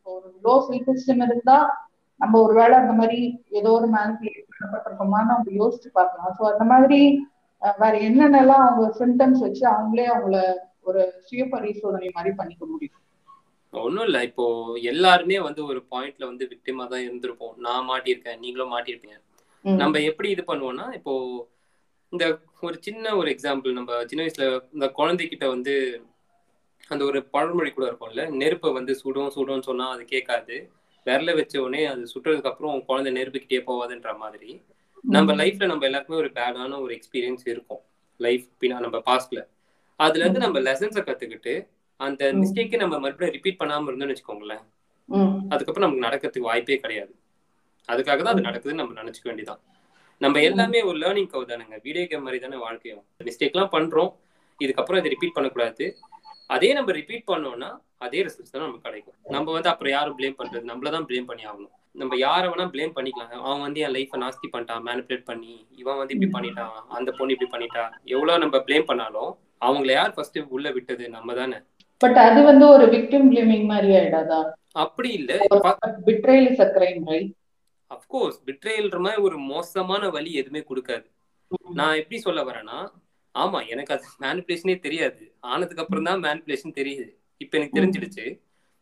[SPEAKER 2] ஒரு லோ செல்ஃப் எஸ்டிம் இருந்தா நம்ம ஒருவேளை அந்த மாதிரி ஏதோ ஒரு மேனிபுலேட் பண்ணப்பட்டிருக்கோமான்னு அவங்க யோசிச்சு பார்க்கலாம். ஸோ அந்த மாதிரி வேற என்னென்னலாம் அவங்க சிம்டம்ஸ் வச்சு அவங்களே அவங்கள ஒரு சுய பரிசோதனை மாதிரி பண்ணிக்க முடியும்?
[SPEAKER 3] ஒன்றும் இல்லை. இப்போ எல்லாருமே வந்து ஒரு பாயிண்ட்ல வந்து விக்டிமா தான் இருந்திருப்போம். நான் மாட்டியிருக்கேன் நீங்களும் மாட்டியிருப்பீங்க. நம்ம எப்படி இது பண்ணுவோம்னா இப்போ இந்த ஒரு சின்ன ஒரு எக்ஸாம்பிள் நம்ம சின்ன வயசுல இந்த குழந்தைகிட்ட வந்து அந்த ஒரு பழமொழி கூட இருக்கும்ல நெருப்பை வந்து சுடும் சுடும்னு சொன்னா அது கேட்காது. விரல வச்ச உடனே அது சுட்டுறதுக்கு அப்புறம் குழந்தை நெருப்புக்கிட்டே போவாதுன்ற மாதிரி. நம்ம லைஃப்ல நம்ம எல்லாருக்குமே ஒரு பேடான ஒரு எக்ஸ்பீரியன்ஸ் இருக்கும். லைஃப் பின்னா நம்ம பாஸ்ட்ல அதுல இருந்து நம்ம லெசன்ஸை கத்துக்கிட்டு அந்த. மிஸ்டேக்கை நம்ம மறுபடியும் ரிப்பீட் பண்ணாம இருந்தோம்னு வச்சுக்கோங்களேன். அதுக்கப்புறம் நமக்கு நடக்கிறதுக்கு வாய்ப்பே கிடையாது. அதுக்காக தான் அது நடக்குதுன்னு நம்ம நினைச்சுக்க வேண்டியதான் நம்ம எல்லாமே ஒரு லேர்னிங் கவ் தானேங்க. வீடியோ கேம் மாதிரி தானே வாழ்க்கையும் மிஸ்டேக்லாம் பண்றோம். இதுக்கப்புறம் இதை ரிப்பீட் பண்ணக்கூடாது. அதே நம்ம ரிப்பீட் பண்ணோம்னா அதே ரிசல்ட்ஸ் தான் நமக்கு கிடைக்கும். நம்ம வந்து அப்புறம் யாரும் ப்ளேம் பண்றது? நம்மள தான் ப்ளேம் பண்ணி ஆகணும். நம்ம யாரை வேணா ப்ளேம் பண்ணிக்கலாம். அவன் வந்து என் லைஃப்பை நாஸ்தி பண்ணிட்டான் மேனிபுலேட் பண்ணி இவன் வந்து இப்படி பண்ணிட்டான் அந்த பொண்ணு இப்படி பண்ணிட்டா எவ்வளவு நம்ம ப்ளேம் பண்ணாலும் அவங்கள யார் ஃபர்ஸ்ட் உள்ள விட்டது? நம்ம தானே.
[SPEAKER 2] பட் அது வந்து ஒரு விக்டிம் பிளேமிங் மாதிரி ஆயிடாதா?
[SPEAKER 3] அப்படி இல்ல.
[SPEAKER 2] Betrayal is a crime right
[SPEAKER 3] of course பிட்ரேல்ன்ற மாதிரி ஒரு மோசமான வழி எதுவுமே கொடுக்காது. நான் எப்படி சொல்ல வரேன்னா ஆமா எனக்கு அது மேனிப்புலேஷனே தெரியாது. ஆனதுக்கு அப்புறம் தான் மேனிப்புலேஷன் தெரியுது. இப்ப எனக்கு தெரிஞ்சிடுச்சு.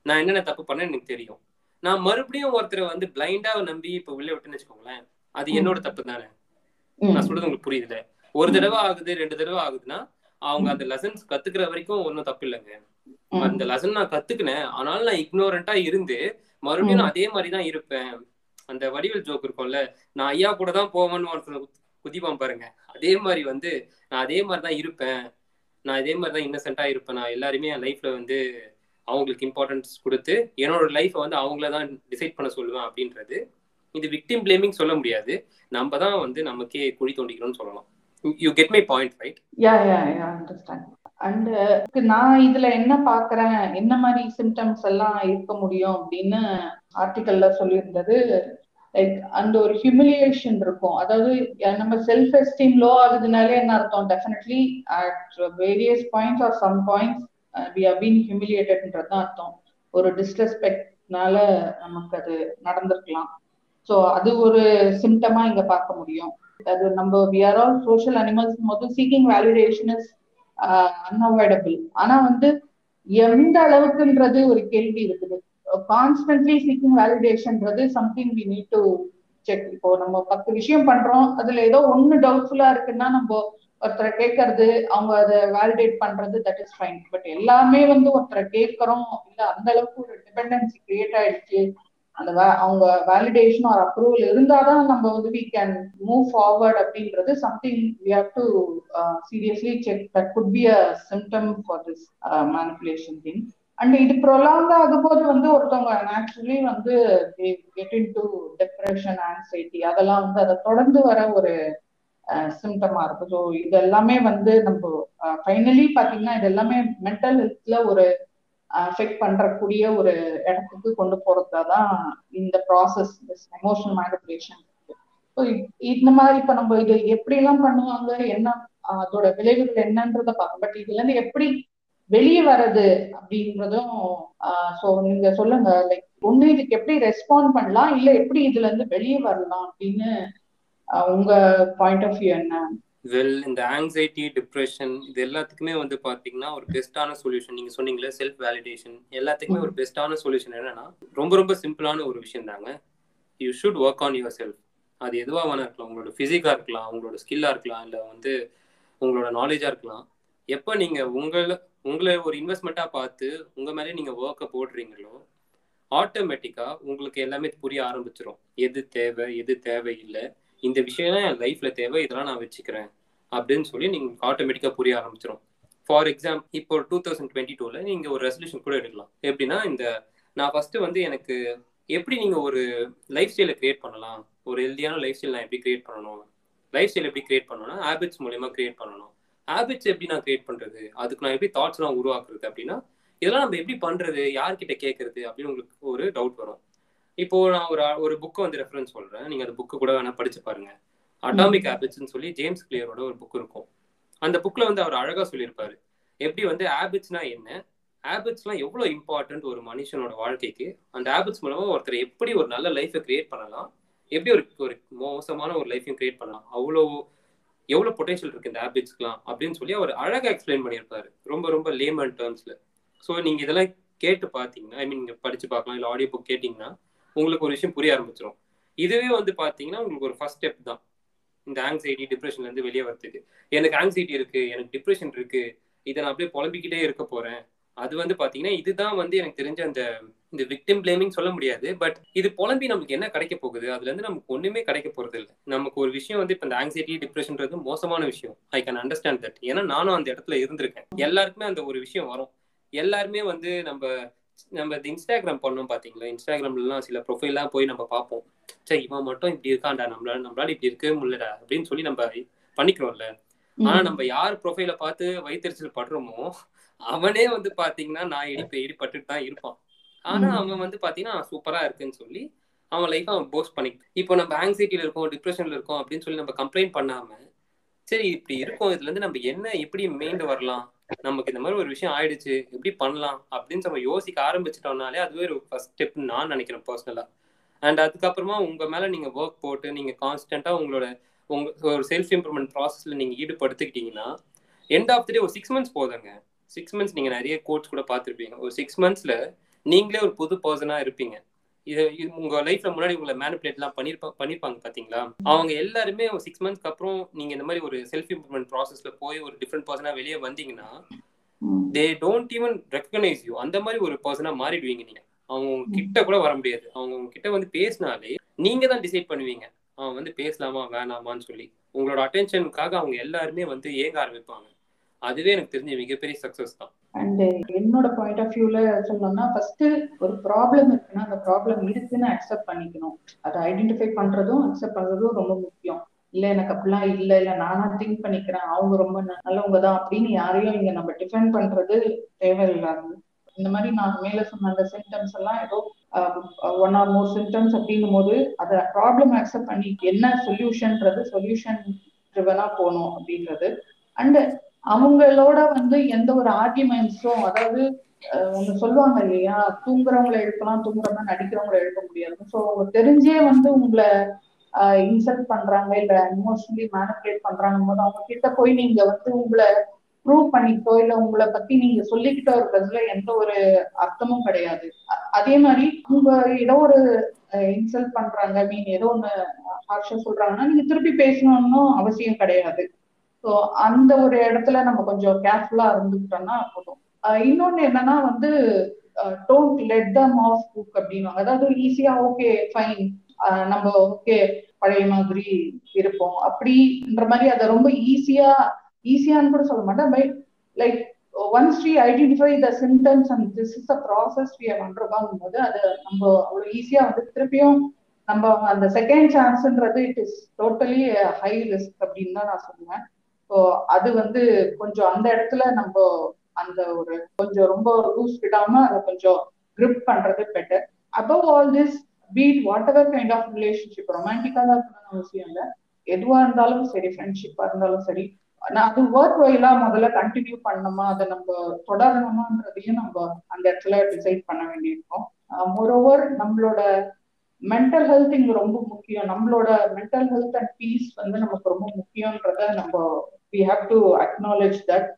[SPEAKER 3] நான் என்னென்ன தப்பு பண்ணேன்னு எனக்கு தெரியும். நான் மறுபடியும் ஒருத்தரை வந்து பிளைண்டா நம்பி இப்ப உள்ள விட்டுன்னு வச்சுக்கோங்களேன் அது என்னோட தப்பு தானே? நான் சொல்றது உங்களுக்கு புரியுதுல? ஒரு தடவை ஆகுது ரெண்டு தடவை ஆகுதுன்னா அவங்க அந்த லெசன்ஸ் கத்துக்கிற வரைக்கும் ஒன்றும் தப்பு இல்லைங்க. அந்த லெசன் நான் கத்துக்கினேன். ஆனாலும் நான் இக்னோரண்டா இருந்து மறுபடியும் நான் அதே மாதிரி தான் இருப்பேன். அந்த வடிவல் ஜோக் இருக்கும்ல நான் ஐயா கூட தான் போவேன்னு ஒருத்தர் குதிப்பான் பாருங்க. அதே மாதிரி வந்து நான் அதே மாதிரி தான் இருப்பேன். நான் இதே மாதிரி தான் இன்னசென்ட்டா இருப்பேன். நான் எல்லாருமே என் லைஃப்பில் வந்து அவங்களுக்கு இம்பார்ட்டன்ஸ் கொடுத்து என்னோட லைஃப்பை வந்து அவங்கள தான் டிசைட் பண்ண சொல்லுவேன் அப்படின்றது. இது விக்டிம் பிளேமிங் சொல்ல முடியாது. நம்ம தான் வந்து நமக்கே குழி தோண்டிக்கணும்னு சொல்லலாம். You get my point right
[SPEAKER 2] and நான் இதுல என்ன பாக்குறேன்? என்ன மாதிரி சிம்டம்ஸ் எல்லாம் இருக்க முடியும்? அப்படின்னு ஆர்டிக்கல்ல சொல்லியிருந்தது. லைக் அந்த ஒரு ஹியூமிலியேஷன் இருக்கும். அதாவது நம்ம செல்ஃப் எஸ்டீம் லோ ஆகுதுனாலே என்ன அர்த்தம்? Definitely at various points or some points we have been ஹியூமிலியேட்டட்ன்றது தான் அர்த்தம். ஒரு டிஸ்ரெஸ்பெக்ட்னால நமக்கு அது நடந்திருக்கலாம். ஸோ அது ஒரு சிம்டமா இங்க பார்க்க முடியும். அது நம்ம we are all social animals போது சீக்கிங் வேலிடேஷன் இஸ் அன்அவாய்டபிள் ஆனா வந்து எந்த அளவுக்குன்றது ஒரு கேள்வி இருக்குது. Constantly seeking வேலிடேஷன்ன்றது something we need to check இப்போ நம்ம பத்து விஷயம் பண்றோம் அதுல ஏதோ ஒன்னு டவுட்ஃபுல்லா இருக்குன்னா நம்ம ஒருத்தரை கேட்கறது அவங்க அதை வேலிடேட் பண்றது தட் இஸ் ஃபைன் பட் எல்லாமே வந்து ஒருத்தரை கேட்கறோம் இல்ல அந்த அளவுக்கு ஒரு டிபெண்டன்சி கிரியேட் ஆயிடுச்சு அந்த அவங்க வேலிடேஷன் ஆர் அப்ரூவல் இருந்தாதான் நம்ம வந்து வி கேன் மூவ் ஃபார்வர்ட் அப்படின்றது something we have to seriously check that could be a symptom for this manipulation thing and இது ப்ரொலாங் ஆகும்போது வந்து ஒருத்தவங்க நேச்சுரலி வந்து get into depression anxiety அதெல்லாம் வந்து அதை தொடர்ந்து வர ஒரு uh, சிம்டமா இருக்கும். ஸோ இது எல்லாமே வந்து நம்ம uh, ஃபைனலி பாத்தீங்கன்னா இது எல்லாமே மென்டல் ஹெல்த்ல ஒரு அஃபெக்ட் பண்றக்கூடிய ஒரு இடத்துக்கு கொண்டு போறதா தான் இந்த ப்ராசஸ் எமோஷனல் மேனிபுலேஷன் இந்த மாதிரி இப்ப நம்ம இது எப்படி எல்லாம் பண்ணுவாங்க? என்ன அதோட விளைவுகள் என்னன்றத பார்க்கணும் பட் இதுல இருந்து எப்படி வெளியே வர்றது அப்படின்றதும் ஸோ நீங்க சொல்லுங்க. லைக் ஒண்ணு இதுக்கு எப்படி ரெஸ்பாண்ட் பண்ணலாம்? இல்ல எப்படி இதுல இருந்து வெளியே வரலாம் அப்படின்னு உங்க பாயிண்ட் ஆஃப் வியூ என்ன?
[SPEAKER 3] வெல் இந்த ஆங்ஸைட்டி டிப்ரெஷன் இது எல்லாத்துக்குமே வந்து பாத்தீங்கன்னா ஒரு பெஸ்டான சொல்யூஷன் நீங்க சொன்னீங்களே செல்ஃப் வேலிடேஷன் எல்லாத்துக்குமே ஒரு பெஸ்டான சொல்யூஷன் என்னன்னா ரொம்ப ரொம்ப சிம்பிளான ஒரு விஷயம் தாங்க you should work on yourself அது எதுவாக வேணா இருக்கலாம். உங்களோட ஃபிசிக்காக இருக்கலாம் உங்களோட ஸ்கில்லாக இருக்கலாம் இல்லை வந்து உங்களோட நாலேஜாக இருக்கலாம். எப்போ நீங்கள் உங்களை உங்களை ஒரு இன்வெஸ்ட்மெண்ட்டாக பார்த்து உங்கள் மேலே நீங்கள் ஒர்க்கை போடுறீங்களோ ஆட்டோமேட்டிக்காக உங்களுக்கு எல்லாமே புரிய ஆரம்பிச்சிடும் எது தேவை எது தேவையில்லை. இந்த விஷயம்லாம் என் லைஃப்ல தேவை இதெல்லாம் நான் வச்சுக்கிறேன். அப்படின்னு சொல்லி நீங்க ஆட்டோமேட்டிக்கா புரிய ஆரம்பிச்சிடும் ஃபார் எக்ஸாம்பிள் இப்போ டூ தௌசண்ட் டுவெண்ட்டி டூல நீங்க ஒரு ரெசல்யூஷன் கூட எடுக்கலாம். எப்படின்னா இந்த நான் ஃபர்ஸ்ட் வந்து எனக்கு எப்படி நீங்க ஒரு லைஃப் ஸ்டைலை கிரியேட் பண்ணலாம்? ஒரு ஹெல்தியான லைஃப் ஸ்டைல் நான் எப்படி கிரியேட் பண்ணணும்? லைஃப் ஸ்டைல் எப்படி கிரியேட் பண்ணணும்னா ஹேபிட்ஸ் மூலயமா கிரியேட் பண்ணணும். ஹேபிட்ஸ் எப்படி நான் கிரியேட் பண்றது? அதுக்கு நான் எப்படி தாட்ஸ்லாம் உருவாக்குறது அப்படின்னா இதெல்லாம் நம்ம எப்படி பண்றது? யார்கிட்ட கேட்கறது அப்படின்னு உங்களுக்கு ஒரு டவுட் வரும். இப்போ நான் ஒரு ஒரு புக்கை வந்து ரெஃபரன்ஸ் சொல்றேன். நீங்க அந்த புக்கு கூட வேணா படிச்சு பாருங்க. அட்டாமிக் ஹேபிட்ஸ்னு சொல்லி ஜேம்ஸ் கிளியரோட ஒரு புக் இருக்கும். அந்த புக்ல வந்து அவர் அழகா சொல்லியிருப்பாரு. எப்படி வந்து ஹேபிட்ஸ்னா என்ன? ஹேபிட்ஸ்லாம் எவ்வளோ இம்பார்ட்டன்ட் ஒரு மனுஷனோட வாழ்க்கைக்கு? அந்த ஹேபிட்ஸ் மூலமா ஒருத்தர் எப்படி ஒரு நல்ல லைஃபை கிரியேட் பண்ணலாம்? எப்படி ஒரு ஒரு மோசமான ஒரு லைஃபையும் கிரியேட் பண்ணலாம்? அவ்வளோ எவ்வளோ பொட்டன்ஷியல் இருக்கு இந்த ஹேபிட்ஸ்க்குலாம் அப்படின்னு சொல்லி அவர் அழகா எக்ஸ்பிளைன் பண்ணியிருப்பாரு. ரொம்ப ரொம்ப லேமன் டேர்ம்ஸ்ல ஸோ நீங்க இதெல்லாம் கேட்டு பார்த்தீங்கன்னா ஐ மீன் நீங்க படிச்சு பார்க்கலாம் இல்லை ஆடியோ புக் கேட்டிங்கன்னா உங்களுக்கு ஒரு விஷயம் புரிய ஆரம்பிச்சிடும் இதுவே வந்து பார்த்தீங்கன்னா உங்களுக்கு ஒரு ஃபர்ஸ்ட் ஸ்டெப் தான். இந்த ஆங்ஸைட்டி டிப்ரெஷன்ல இருந்து வெளியே வரதுக்கு எனக்கு ஆங்ஸைட்டி இருக்கு எனக்கு டிப்ரெஷன் இருக்கு. இதை நான் அப்படியே புலம்பிக்கிட்டே இருக்க போறேன். அது வந்து பாத்தீங்கன்னா இதுதான் வந்து எனக்கு தெரிஞ்ச அந்த இந்த விக்டிம் பிளேமிங் சொல்ல முடியாது. பட் இது புலம்பி நமக்கு என்ன கிடைக்க போகுது? அதுல இருந்து நமக்கு ஒண்ணுமே கிடைக்க போறது இல்லை. நமக்கு ஒரு விஷயம் வந்து இப்ப இந்த ஆங்ஸைட்டி டிப்ரெஷன்றது மோசமான விஷயம். ஐ கேன் அண்டர்ஸ்டாண்ட் தட் ஏன்னா நானும் அந்த இடத்துல இருந்திருக்கேன். எல்லாருக்குமே அந்த ஒரு விஷயம் வரும். எல்லாருமே வந்து நம்ம நம்ம இந்த இன்ஸ்டாகிராம் பண்ணோம் பாத்தீங்களா? இன்ஸ்டாகிராம்லாம் சில ப்ரொஃபைல்லாம் போய் நம்ம பார்ப்போம். சரி இவன் மட்டும் இப்படி இருக்கான்டா நம்மளால நம்மளால இப்படி இருக்கவே முடியலடா அப்படின்னு சொல்லி நம்ம பண்ணிக்கிறோம்ல. ஆனா நம்ம யார் ப்ரொஃபைல பார்த்து வைத்தறிச்சல் படுறோமோ அவனே வந்து பாத்தீங்கன்னா நான் இடி இடிப்பட்டுட்டு தான் இருப்பான். ஆனா அவன் வந்து பாத்தீங்கன்னா சூப்பரா இருக்குன்னு சொல்லி அவன் லைஃப் அவன் போஸ்ட் பண்ணி இப்போ நம்ம ஆங்ஸைட்டில இருக்கோம் டிப்ரெஷன்ல இருக்கோம் அப்படின்னு சொல்லி நம்ம கம்ப்ளைண்ட் பண்ணாம சரி இப்படி இருக்கும் இதுல இருந்து நம்ம என்ன எப்படி மீண்டு வரலாம்? நமக்கு இந்த மாதிரி ஒரு விஷயம் ஆயிடுச்சு எப்படி பண்ணலாம் அப்படின்னு நம்ம யோசிக்க ஆரம்பிச்சிட்டோம்னாலே அதுவே ஒரு ஃபர்ஸ்ட் ஸ்டெப் நான் நினைக்கிறேன் பர்சனலா அண்ட் அதுக்கப்புறமா உங்க மேல நீங்க ஒர்க் போட்டு நீங்க கான்ஸ்டன்டா உங்களோட உங்க ஒரு செல்ஃப் இம்ப்ரூவ்மெண்ட் ப்ராசஸ்ல நீங்க ஈடுபடுத்திக்கிட்டீங்கன்னா எண்ட் ஆஃப் த டே ஒரு சிக்ஸ் மந்த்ஸ் போதுங்க. சிக்ஸ் மந்த்ஸ் நீங்க நிறைய கோட்ஸ் கூட பார்த்துருப்பீங்க. ஒரு சிக்ஸ் மந்த்ஸ்ல நீங்களே ஒரு புது பர்சனா இருப்பீங்க. இது உங்க லைஃப்ல முன்னாடி உங்களை மேனிபுலேட் எல்லாம் பண்ணிருப்பா பண்ணிருப்பாங்க பாத்தீங்களா? அவங்க எல்லாருமே ஒரு சிக்ஸ் மந்த்ஸ்க்கு அப்புறம் நீங்க இந்த மாதிரி ஒரு செல்ஃப் இம்ப்ரூவ்மெண்ட் ப்ராசஸ்ல போய் ஒரு டிஃப்ரெண்ட் பர்சனா வெளியே வந்தீங்கன்னா they don't even recognise you அந்த மாதிரி ஒரு பர்சனா மாறிடுவீங்க நீங்க. அவங்க கிட்ட கூட வர முடியாது. அவங்க கிட்ட வந்து பேசினாலே நீங்க தான் டிசைட் பண்ணுவீங்க. அவன் வந்து பேசலாமா வேணாமான்னு சொல்லி. உங்களோட அட்டென்ஷனுக்காக அவங்க எல்லாருமே வந்து ஏங்க ஆரம்பிப்பாங்க. அதுவே எனக்கு தெரிஞ்ச மிகப்பெரிய சக்சஸ் தான்.
[SPEAKER 2] அண்ட் uh, என்னோட பாயிண்ட் ஆஃப் வியூல சொல்லணும்னா ஃபர்ஸ்ட் ஒரு ப்ராப்ளம் இருக்குன்னா அந்த ப்ராப்ளம் இருக்குன்னு அக்செப்ட் பண்ணிக்கணும். அதை ஐடென்டிஃபை பண்றதும் அக்செப்ட் பண்றதும் ரொம்ப முக்கியம். இல்ல எனக்கு அப்படிலாம் இல்ல இல்ல நானா திங்க் பண்ணிக்கிறேன் அவங்க ரொம்ப நல்லவங்க தான் அப்படின்னு யாரையும் இங்க நம்ம டிஃபெண்ட் பண்றது தேவையில்லாது. இந்த மாதிரி நான் மேல சொன்ன அந்த சிம்டம்ஸ் எல்லாம் ஏதோ ஒன் ஆர் மோர் சிம்டம்ஸ் அப்படின்னும் போது அதை ப்ராப்ளம் அக்செப்ட் பண்ணி என்ன சொல்யூஷன்ன்றது சொல்யூஷன் ட்ரிவனா போகணும் அப்படின்றது. அண்ட் அவங்களோட வந்து எந்த ஒரு ஆர்குமெண்ட்ஸும் அதாவது ஒண்ணு சொல்லுவாங்க இல்லையா? தூங்குறவங்களை எழுப்பலாம் தூங்குறவங்க நடிக்கிறவங்களை எழுப்ப முடியாது ஸோ அவங்க தெரிஞ்சே வந்து உங்களை இன்சல்ட் பண்றாங்க இல்ல இமோஷனலி மேனிபுலேட் பண்றாங்க போது அவங்க கிட்ட போய் நீங்க வந்து உங்களை ப்ரூவ் பண்ணிக்கிட்டோ இல்ல உங்களை பத்தி நீங்க சொல்லிக்கிட்டோ இருக்கிறதுல எந்த ஒரு அர்த்தமும் கிடையாது. அதே மாதிரி உங்க ஏதோ ஒரு இன்சல்ட் பண்றாங்க மீன் ஏதோ ஒண்ணு ஹார்ஷா சொல்றாங்கன்னா நீங்க திருப்பி பேசணும்னு அவசியம் கிடையாது. ஸோ அந்த ஒரு இடத்துல நம்ம கொஞ்சம் கேர்ஃபுல்லா இருந்துக்கிட்டோம்னா போதும். இன்னொன்னு என்னன்னா வந்து don't let them off book அப்படின்வாங்க அதாவது ஈஸியா ஓகே ஃபைன் நம்ம ஓகே பழைய மாதிரி இருப்போம். அப்படின்ற மாதிரி அதை ரொம்ப ஈஸியா ஈஸியான்னு கூட சொல்ல மாட்டேன். But like once we identify the symptoms and this is a process we பண்றோம் போது அது நம்ம அவ்வளோ ஈஸியா வந்து திருப்பியும் நம்ம அந்த second சான்ஸ்ன்றது it is totally high risk அப்படின்னு தான் நான் சொல்லுவேன். ஸோ அது வந்து கொஞ்சம் அந்த இடத்துல நம்ம அந்த ஒரு கொஞ்சம் ரொம்ப லூஸ் விடாம அதை கொஞ்சம் கிரிப் பண்றது better above all this be it what ever kind of relationship ரொமான்டிக்கா தான் இருக்கணும்னு அவசியம் இல்லை. எதுவா இருந்தாலும் சரி ஃப்ரெண்ட்ஷிப்பா இருந்தாலும் சரி. நான் அது ஒர்க் வைலா முதல்ல கண்டினியூ பண்ணணுமா அதை நம்ம தொடரணுமான்றதையும் நம்ம அந்த இடத்துல டிசைட் பண்ண வேண்டியிருக்கோம். மோரோவர் நம்மளோட மென்டல் ஹெல்த் இங்க ரொம்ப முக்கியம். நம்மளோட மென்டல் ஹெல்த் அண்ட் பீஸ் வந்து நமக்கு ரொம்ப முக்கியன்றத நம்ம we have to acknowledge that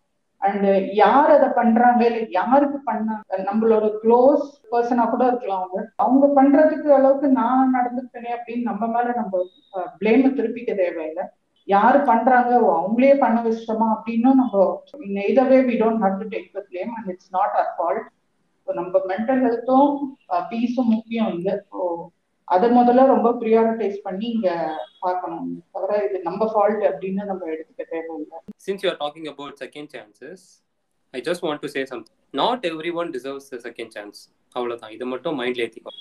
[SPEAKER 2] and யார் அதை பண்றாங்க? இல்லை யாருக்கு பண்ணாங்க? நம்மளோட க்ளோஸ் பர்சனா கூட இருக்கலாம் அவங்க. அவங்க பண்றதுக்கு அளவுக்கு நான் நடந்துக்கிட்டேனே அப்படின்னு நம்ம மேல நம்ம பிளேம திருப்பிக்க தேவையில்லை. யாரு பண்றாங்க? அவங்களே பண்ண வச்சிட்டோமா அப்படின்னும் நம்ம இதவே we don't have to take the blame and it's not our fault நம்ம மென்டல் ஹெல்த்தும் பீஸும் முக்கியம் இல்லை. ஸோ அதை முதல்ல ரொம்ப ப்ரியாரிட்டைஸ் பண்ணி இங்க பார்க்கணும். தவிர இது நம்ம ஃபால்ட் அப்படின்னு நம்ம எடுத்துக்க தேவையில்லை.
[SPEAKER 3] Since you are talking about second chances I just want to say something not every deserves second chance அவ்வளவுதான். இது மட்டும் மைண்ட்ல ஏத்திக்கோ.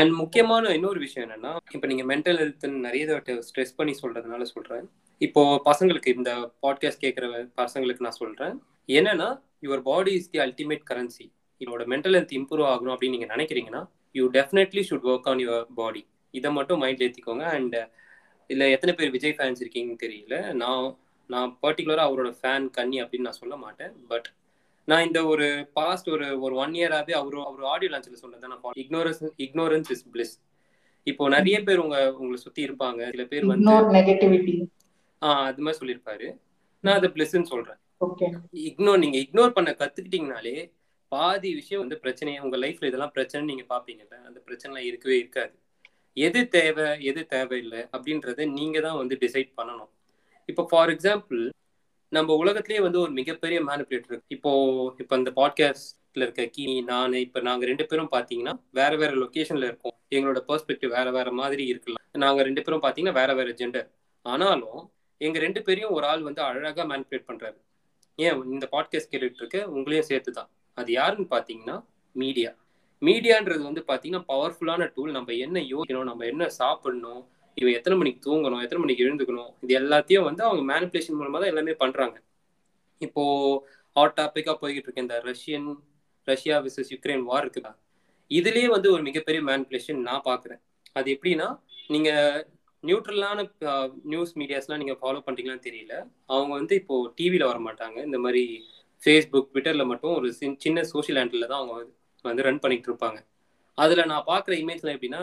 [SPEAKER 3] அண்ட் முக்கியமான இன்னொரு விஷயம் என்னன்னா இப்போ நீங்க மென்டல் ஹெல்த் நிறைய ஸ்ட்ரெஸ் பண்ணி சொல்றதுனால சொல்றேன். இப்போ பசங்களுக்கு இந்த பாட்காஸ்ட் கேட்குற பசங்களுக்கு நான் சொல்றேன். என்னன்னா your body is the ultimate currency இதோட மென்டல் ஹெல்த் இம்ப்ரூவ் ஆகணும் அப்படின்னு நீங்க நினைக்கிறீங்கன்னா you definitely should work on your body இதை மட்டும் மைண்ட்ல ஏற்றிக்கோங்க அண்ட் இல்லை எத்தனை பேர் விஜய் ஃபேன்ஸ் இருக்கீங்கன்னு தெரியல. நான் நான் பர்டிகுலராக அவரோட ஃபேன் கன்னி அப்படின்னு நான் சொல்ல மாட்டேன். பட் நான் இந்த ஒரு பாஸ்ட் ஒரு ஒரு ஒன் இயராகவே அவர் அவர் ஆடியோ லான்ச்சில் சொன்னதை நான் இக்னோரன்ஸ் இக்னோரன்ஸ் இஸ் பிளிஸ் இப்போ நிறைய பேர் உங்க உங்களை சுத்தி இருப்பாங்க. சில பேர் வந்து
[SPEAKER 2] நெகட்டிவிட்டி
[SPEAKER 3] ஆஹ் அது மாதிரி சொல்லியிருப்பாரு. நான் அதை பிளஸ்ன்னு சொல்றேன். இக்னோர் நீங்க இக்னோர் பண்ண கத்துக்கிட்டீங்கனாலே பாதி விஷயம் வந்து பிரச்சனையே உங்க லைஃப்ல இதெல்லாம் பிரச்சனை நீங்க பாப்பீங்கல்ல அந்த பிரச்சனைலாம் இருக்கவே இருக்காது. எது தேவை எது தேவையில்லை அப்படின்றத நீங்க தான் வந்து டிசைட் பண்ணணும். இப்போ ஃபார் எக்ஸாம்பிள் நம்ம உலகத்திலேயே வந்து ஒரு மிகப்பெரிய மேனிபுலேட்டர் இருக்கு. இப்போ இப்போ இந்த பாட்காஸ்ட்ல இருக்க கீ நான் இப்போ நாங்கள் ரெண்டு பேரும் பார்த்தீங்கன்னா வேற வேற லொக்கேஷன்ல இருக்கோம். எங்களோட பெர்ஸ்பெக்டிவ் வேற வேற மாதிரி இருக்கலாம். நாங்கள் ரெண்டு பேரும் பார்த்தீங்கன்னா வேற வேற ஜெண்டர் ஆனாலும் எங்க ரெண்டு பேரையும் ஒரு ஆள் வந்து அழகாக மேனிபுலேட் பண்றாரு. ஏன் இந்த பாட்காஸ்ட் கேட்டுட்டு இருக்க உங்களையும் சேர்த்து தான் அது யாருன்னு பார்த்தீங்கன்னா மீடியா மீடியான்றது வந்து பார்த்தீங்கன்னா பவர்ஃபுல்லான டூல் நம்ம என்ன யோசிக்கணும் நம்ம என்ன சாப்பிடணும் இவன் எத்தனை மணிக்கு தூங்கணும் எத்தனை மணிக்கு எழுந்துக்கணும் இது எல்லாத்தையும் வந்து அவங்க மேனிப்புலேஷன் மூலமாக தான் எல்லாமே பண்ணுறாங்க இப்போ ஹாட் டாப்பிக்காக போய்கிட்டு இருக்க. இந்த Russian Russia versus Ukraine war இருக்குதா? இதுலேயே வந்து ஒரு மிகப்பெரிய மேனிப்புலேஷன் நான் பார்க்குறேன் அது எப்படின்னா நீங்கள் நியூட்ரலான நியூஸ் மீடியாஸ்லாம் நீங்கள் ஃபாலோ பண்ணுறீங்களான்னு தெரியல. அவங்க வந்து இப்போது டிவியில் வர மாட்டாங்க இந்த மாதிரி ஃபேஸ்புக் ட்விட்டர்ல மட்டும் ஒரு சின்ன சோஷியல் ஹேண்டில் தான் அவங்க வந்து ரன் பண்ணிட்டு இருப்பாங்க. அதுல நான் பாக்குற இமேஜ்ல எப்படின்னா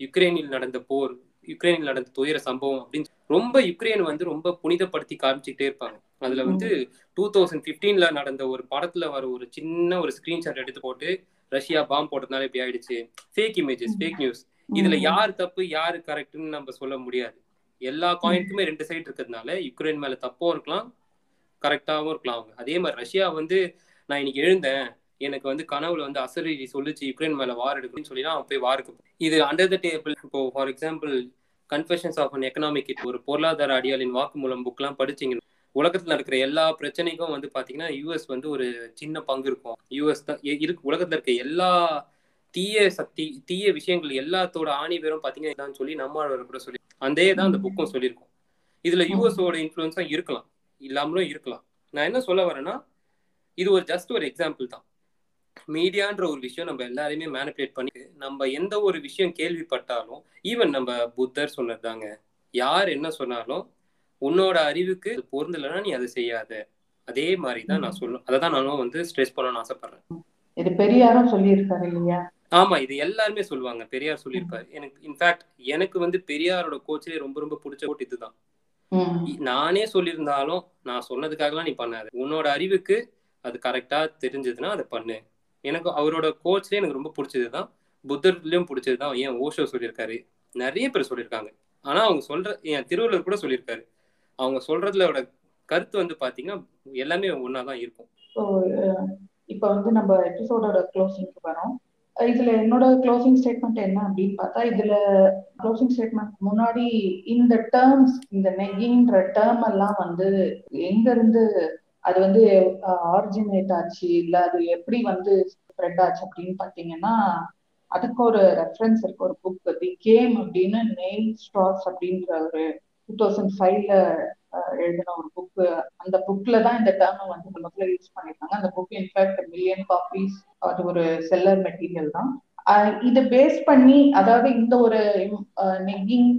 [SPEAKER 3] யுக்ரைனில் நடந்த போர் யுக்ரைனில் நடந்த துயர சம்பவம் அப்படின்னு ரொம்ப யுக்ரைன் வந்து ரொம்ப புனிதப்படுத்தி காமிச்சிக்கிட்டே இருப்பாங்க. அதுல வந்து டூ தௌசண்ட் பிப்டீன்ல நடந்த ஒரு படத்துல வர ஒரு சின்ன ஒரு ஸ்கிரீன்ஷாட் எடுத்து போட்டு ரஷ்யா பாம்பு போட்டதுனால இப்படி ஆயிடுச்சு. ஃபேக் இமேஜஸ் ஃபேக் நியூஸ் இதுல யார் தப்பு யாரு கரெக்ட்னு நம்ம சொல்ல முடியாது. எல்லா காயினுக்குமே ரெண்டு சைடு இருக்கிறதுனால யுக்ரைன் மேல தப்பும் இருக்கலாம் கரெக்டாகவும் இருக்கலாம் அவங்க. அதே மாதிரி ரஷ்யா வந்து நான் இன்னைக்கு எழுந்தேன். எனக்கு வந்து கனவுல வந்து அசரீரி சொல்லிச்சு யுக்ரைன் மேல வார் எடுக்கணும்னு சொல்லி அவன் போய் வாருக்கு இது அண்டர் த டேபிள் இப்போ for example confessions of an economic ஒரு பொருளாதார அடியாளின் வாக்குமூலம் புக்லாம் படிச்சீங்க. உலகத்துல நடக்கிற எல்லா பிரச்சனைக்கும் வந்து பாத்தீங்கன்னா யூஎஸ் வந்து ஒரு சின்ன பங்கு இருக்கும். யூஎஸ் தான் இருக்கு உலகத்துல இருக்க எல்லா தீய சக்தி தீய விஷயங்கள் எல்லாத்தோட ஆணி பேரும் பாத்தீங்கன்னா சொல்லி நம்மளோட கூட சொல்லி அதே தான் அந்த புக்கும் சொல்லியிருக்கோம். இதுல யூஎஸோட இன்ஃபுளுன்ஸா இருக்கலாம். இல்லாமலும் இருக்கலாம். நான் என்ன சொல்ல வரேன்னா இது ஒரு ஜஸ்ட் ஒரு எக்ஸாம்பிள் தான். மீடியான்ற ஒரு விஷயம் நம்ம எல்லாரையுமே மேனிபுலேட் பண்ணி நம்ம எந்த ஒரு விஷயம் கேள்விப்பட்டாலும் ஈவன் நம்ம புத்தர் சொன்னதுதாங்க யார் என்ன சொன்னாலும் உன்னோட அறிவுக்கு பொருந்தலைன்னா நீ அதை செய்யாத. அதே மாதிரி தான் நான் சொல்லும். அதை தான் நானும் வந்து ஸ்ட்ரெஸ் பண்ணணும்னு ஆசைப்படுறேன்.
[SPEAKER 2] இது பெரியாரும் சொல்லியிருக்காரு இல்லையா?
[SPEAKER 3] ஆமா இது எல்லாருமே சொல்லுவாங்க. பெரியார் சொல்லியிருப்பாரு. எனக்கு இன்ஃபேக்ட் எனக்கு வந்து பெரியாரோட கோச்சிலே ரொம்ப ரொம்ப பிடிச்ச கோட் இதுதான். நானே சொல்லியிருந்தாலும் நான் சொன்னதுக்காகலாம் நீ பண்ணாத. உன்னோட அறிவுக்கு அது கரெக்டா தெரிஞ்சதுன்னா அதை பண்ணு. எனக்கு அவரோட கோச்லேயே எனக்கு ரொம்ப பிடிச்சதுதான். புத்தர்லயும் பிடிச்சதுதான் ஏன் ஓஷோ சொல்லியிருக்காரு. நிறைய பேர் சொல்லியிருக்காங்க. ஆனா அவங்க சொல்ற என் திருவள்ளுவர் கூட சொல்லியிருக்காரு. அவங்க சொல்றதுலோட கருத்து வந்து பாத்தீங்கன்னா எல்லாமே ஒன்னாதான் இருக்கும்.
[SPEAKER 2] இப்ப வந்து நம்ம எபிசோடோட க்ளோசிங்க்கு வரோம். இதுல என்னோட க்ளோசிங் ஸ்டேட்மெண்ட் என்ன அப்படின்னு பார்த்தா இதுல க்ளோசிங் ஸ்டேட்மெண்ட் முன்னாடி இந்த டேர்ம்ஸ் இந்த நெகின்ற டேர்ம் எல்லாம் வந்து எங்க இருந்து அது வந்து ஆரிஜினேட் ஆச்சு இல்ல அது எப்படி வந்து ஸ்ப்ரெட் ஆச்சு அப்படின்னு பாத்தீங்கன்னா அதுக்கு ஒரு ரெஃபரன்ஸ் இருக்கு ஒரு புக் தி கேம் அப்படின்னு நெயில் ஸ்டாக்ஸ் அப்படின்ற ஒரு டூ தௌசண்ட் ஃபைவ்ல எழுதின ஒரு புக் அந்த புக்ல தான் இந்த டேர்ம் வந்து முதல்ல யூஸ் பண்ணிருக்காங்க அந்த புக் இன்ஃபேக்ட் மில்லியன் காப்பீஸ் அது ஒரு செல்லர் மெட்டீரியல் தான். இதை பேஸ் பண்ணி அதாவது இந்த ஒரு நெக்கிங்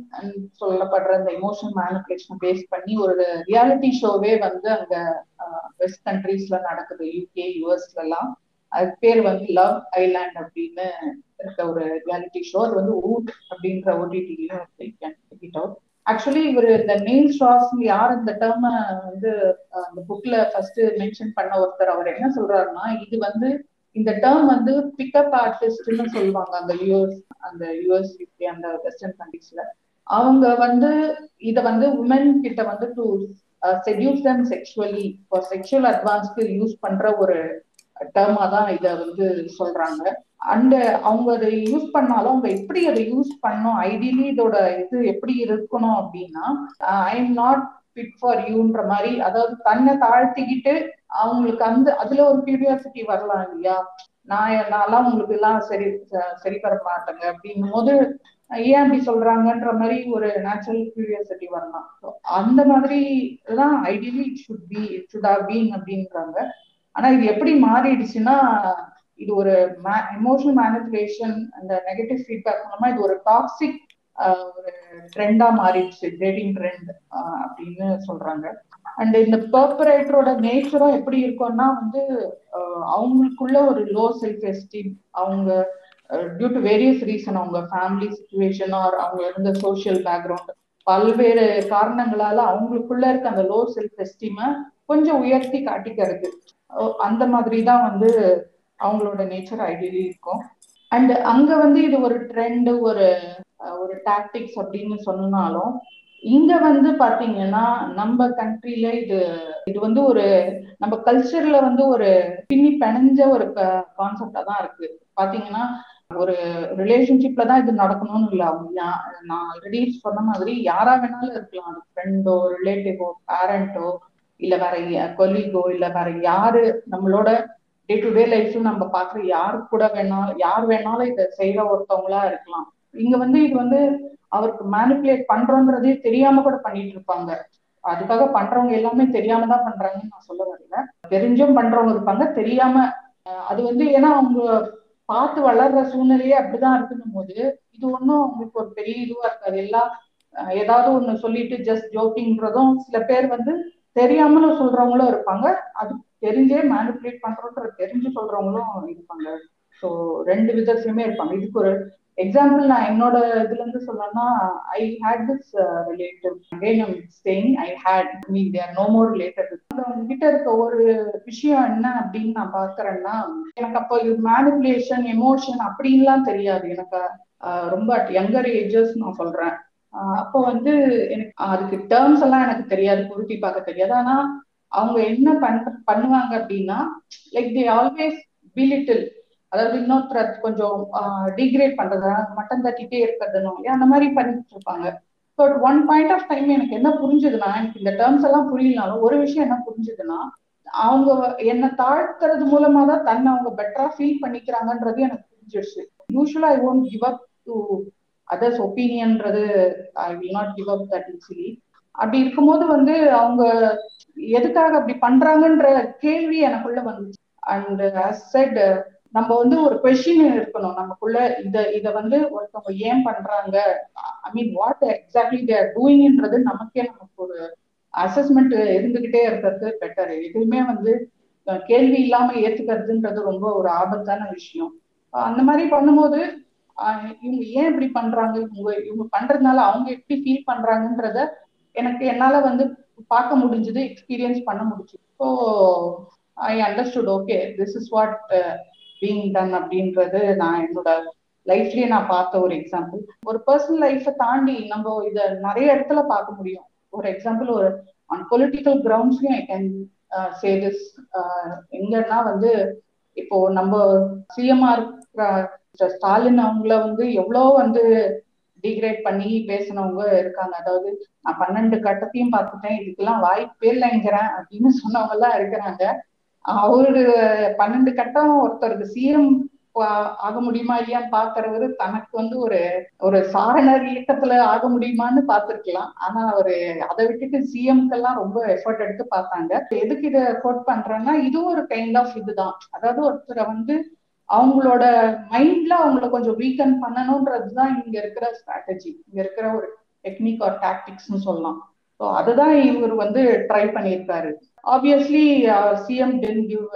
[SPEAKER 2] சொல்லப்படுற இந்த எமோஷனல் மேனுபுலேஷன் பேஸ் பண்ணி ஒரு ரியாலிட்டி ஷோவே வந்து அங்க வெஸ்ட் கண்ட்ரீஸ்ல நடக்குது. யூகே யூஎஸ்ல எல்லாம். அது பேர் வந்து லவ் ஐலாண்ட் அப்படின்னு இருக்க ஒரு ரியாலிட்டி ஷோ அது வந்து ஊட் அப்படின்ற ஓடிடிலையும் ஆக்சுவலி இவர் இந்த நெயில் ஸ்ட்ராஸ் யார் இந்த டேர்ம வந்து அந்த புக்ல ஃபர்ஸ்ட் மென்ஷன் பண்ண ஒருத்தர் அவர் என்ன சொல்றாருன்னா இது வந்து இந்த டேர்ம் வந்து பிக்கப் ஆர்டிஸ்ட்னு சொல்லுவாங்க. அந்த யூஎஸ் அந்த யூஎஸ் அந்த வெஸ்டர்ன் கண்ட்ரீஸ்ல அவங்க வந்து இத வந்து உமன் கிட்ட வந்து to seduce them sexually for sexual அட்வான்ஸ்க்கு use பண்ற ஒரு டேர்மா தான் இத வந்து சொல்றாங்க. அண்ட் அவங்க அதை யூஸ் பண்ணாலும் அவங்க எப்படி அதை யூஸ் பண்ணும் ஐடியலி இதோட இது எப்படி இருக்கணும் அப்படின்னா I am not fit for யூன்ற மாதிரி அதாவது தன்னை தாழ்த்திக்கிட்டு அவங்களுக்கு அந்த அதுல ஒரு கியூரியாசிட்டி வரலாம் இல்லையா? நான் நான்லாம் உங்களுக்கு எல்லாம் சரி சரி வர மாட்டேங்க அப்படிங்கும் போது ஏன் அப்படி சொல்றாங்கன்ற மாதிரி ஒரு நேச்சுரல் கியூரியாசிட்டி வரலாம். அந்த மாதிரி தான் ideally it should be it should have been அப்படின்றாங்க. ஆனா இது எப்படி மாறிடுச்சுன்னா இது ஒரு எமோஷனல் மேனிபுலேஷன் அந்த நெகட்டிவ் ஃபீட்பேக் மூலமா இது ஒரு டாக்ஸிக் ஒரு ட்ரெண்டா மாறிடுச்சு டேட்டிங் ட்ரெண்ட் அப்படின்னு சொல்றாங்க. அண்ட் இந்த பர்பரேட்டரோட நேச்சரும் எப்படி இருக்கும்னா வந்து அவங்களுக்குள்ள ஒரு லோ செல்ஃப் எஸ்டீம் அவங்க டியூ டு வேரியஸ் ரீசன் அவங்க ஃபேமிலி சுச்சுவேஷன் ஆர் அவங்க இருந்த சோசியல் பேக்ரவுண்ட் பல்வேறு காரணங்களால அவங்களுக்குள்ள இருக்க அந்த லோ செல்ஃப் எஸ்டீமை கொஞ்சம் உயர்த்தி காட்டிக்கிறது அந்த மாதிரி தான் வந்து அவங்களோட நேச்சர் ஐடியலி இருக்கும். அண்ட் அங்க வந்து இது ஒரு ட்ரெண்ட் ஒரு ஒரு டாக்டிக்ஸ் அப்படின்னு சொன்னாலும் இங்க வந்து பாத்தீங்கன்னா நம்ம கண்ட்ரில இது இது வந்து ஒரு நம்ம கல்ச்சர்ல வந்து ஒரு பின்னி பிணைஞ்ச ஒரு கான்செப்டா தான் இருக்கு. பாத்தீங்கன்னா ஒரு ரிலேஷன்ஷிப்ல தான் இது நடக்கணும்னு இல்லை. அவங்க நான் ஆல்ரெடி சொன்ன மாதிரி யாரா வேணாலும் இருக்கலாம். அது ஃப்ரெண்டோ ரிலேட்டிவோ பேரண்டோ இல்ல வேற கொலீகோ இல்ல வேற யாரு நம்மளோட டே டு டே லைஃப்ல நம்ம பாக்குற யாரு கூட வேணாலும் யார் வேணாலும் இதை செய்யற ஒருத்தவங்களா இருக்கலாம். இங்க வந்து இது வந்து அவருக்கு மேனிப்புலேட் பண்றோன்றதே தெரியாம கூட பண்ணிட்டு இருப்பாங்க. அதுக்காக பண்றவங்க எல்லாமே தெரியாம தான் பண்றாங்கன்னு நான் சொல்ல வரல. தெரிஞ்சும் பண்றவங்க இருப்பாங்க தெரியாம அது வந்து ஏன்னா அவங்க பார்த்து வளர்ற சூழ்நிலையே அப்படிதான் இருக்குன்னும் போது இது ஒன்றும் அவங்களுக்கு ஒரு பெரிய இதுவா இருக்காது. எல்லாம் ஏதாவது ஒண்ணு சொல்லிட்டு ஜஸ்ட் ஜோக்கிங்ன்றதும் சில பேர் வந்து தெரியாமலும் சொல்றவங்களும் இருப்பாங்க. அது தெரிஞ்சே மேனிப்புலேட் பண்றோன்ற தெரிஞ்சு சொல்றவங்களும் இருப்பாங்க. ஸோ ரெண்டு விதத்துலயுமே இருப்பாங்க. இதுக்கு ஒரு எக்ஸாம்பிள் நான் என்னோட இதுல இருந்து சொல்லணும்னா I had this relative again I'm staying I had mean they're no more related உங்ககிட்ட இருக்க ஒரு விஷயம் என்ன அப்படின்னு நான் பாக்குறேன்னா எனக்கு அப்போ இது மேனிப்புலேஷன் எமோஷன் அப்படின்லாம் தெரியாது. எனக்கு uh, ரொம்ப அட் யங்கர் ஏஜஸ் நான் சொல்றேன். அப்போ வந்து எனக்கு அதுக்கு டேர்ம்ஸ் எல்லாம் எனக்கு தெரியாது பொருத்தி பார்க்க தெரியாது. ஆனா அவங்க என்ன பண்ற பண்ணுவாங்க அப்படின்னா லைக் தே ஆல்வேஸ் பிலிட்டில் அதாவது இன்னொருத்தர் கொஞ்சம் டிகிரேட் பண்றதா மட்டன் தட்டிட்டே இருக்கிறதுனோ இல்லையா அந்த மாதிரி பண்ணிட்டு இருப்பாங்க. But one point of time எனக்கு என்ன புரிஞ்சுதுன்னா எனக்கு இந்த டேர்ம்ஸ் எல்லாம் புரியலனாலும் ஒரு விஷயம் என்ன புரிஞ்சுதுன்னா அவங்க என்னை தாழ்த்துறது மூலமா தான் தன்னை அவங்க பெட்டரா ஃபீல் பண்ணிக்கிறாங்கன்றது எனக்கு புரிஞ்சிடுச்சு usually I won't give up to others ஒப்பீனியன்றது I will not give up that easily அப்படி இருக்கும்போது வந்து அவங்க எதுக்காக அப்படி பண்றாங்கன்ற கேள்வி எனக்குள்ள வந்துச்சு. அண்ட் செட் நம்ம வந்து ஒரு கொஷின் இருக்கணும். நமக்குள்ள இத இத வந்து ஒருத்தவங்க ஏன் பண்றாங்க? ஐ மீன் வாட் எக்ஸாக்ட்லி தேர் டூயிங்ன்றது நமக்கே நமக்கு ஒரு அசஸ்மெண்ட் இருந்துகிட்டே இருக்கிறது பெட்டர் எதுவுமே வந்து கேள்வி இல்லாம ஏத்துக்கிறதுன்றது ரொம்ப ஒரு ஆபத்தான விஷயம். அந்த மாதிரி பண்ணும்போது இவங்க ஏன் இப்படி பண்றாங்க? இவங்க இவங்க பண்றதுனால அவங்க எப்படி ஃபீல் பண்றாங்கன்றத எனக்கு என்னால வந்து பார்க்க முடிஞ்சது எக்ஸ்பீரியன்ஸ் பண்ண முடிஞ்சு so I understood okay this is what being done அப்படின்றது நான் என்னோட லைஃப்லயே நான் பார்த்த ஒரு எக்ஸாம்பிள் ஒரு பர்சனல் லைஃப்பை தாண்டி நம்ம இதை நிறைய இடத்துல பார்க்க முடியும். ஒரு எக்ஸாம்பிள் ஒரு ஆன் பொலிட்டிக்கல் கிரவுண்ட்ஸ்லயும் ஐ கேன் சே திஸ் எங்கன்னா வந்து இப்போ நம்ம சிஎம்ஆர் இருக்கிற ஸ்டாலின் அவங்கள வந்து எவ்வளோ வந்து டிகிரேட் பண்ணி பேசினவங்க இருக்காங்க. அதாவது நான் பன்னெண்டு கட்டத்தையும் பார்த்துட்டேன். இதுக்கெல்லாம் வாய்ப்பே இல்லைங்கிறேன் அப்படின்னு சொன்னவங்க எல்லாம் இருக்கிறாங்க. அவரு பன்னெண்டு கட்டம் ஒருத்தருக்கு சிஎம் ஆக முடியுமா இல்லையான்னு பாக்குறவரு தனக்கு வந்து ஒரு ஒரு சாரணர் இயக்கத்துல ஆக முடியுமான்னு பாத்துருக்கலாம் ஆனா அவரு அதை விட்டுட்டு சிஎம்க்கெல்லாம் ரொம்ப எஃபர்ட் எடுத்து பார்த்தாங்க. எதுக்கு இதை கோட் பண்றேன்னா இதுவும் ஒரு கைண்ட் ஆஃப் இதுதான். அதாவது ஒருத்தரை வந்து அவங்களோட மைண்ட்ல அவங்கள கொஞ்சம் வீக்கன் பண்ணணும்ன்றதுதான் இங்க இருக்கிற ஸ்ட்ராட்டஜி இங்க இருக்கிற ஒரு டெக்னிக் ஆர் டாக்டிக்ஸ்னு சொல்லலாம். ஸோ அதுதான் இவர் வந்து ட்ரை பண்ணியிருக்காரு. Obviously CM then give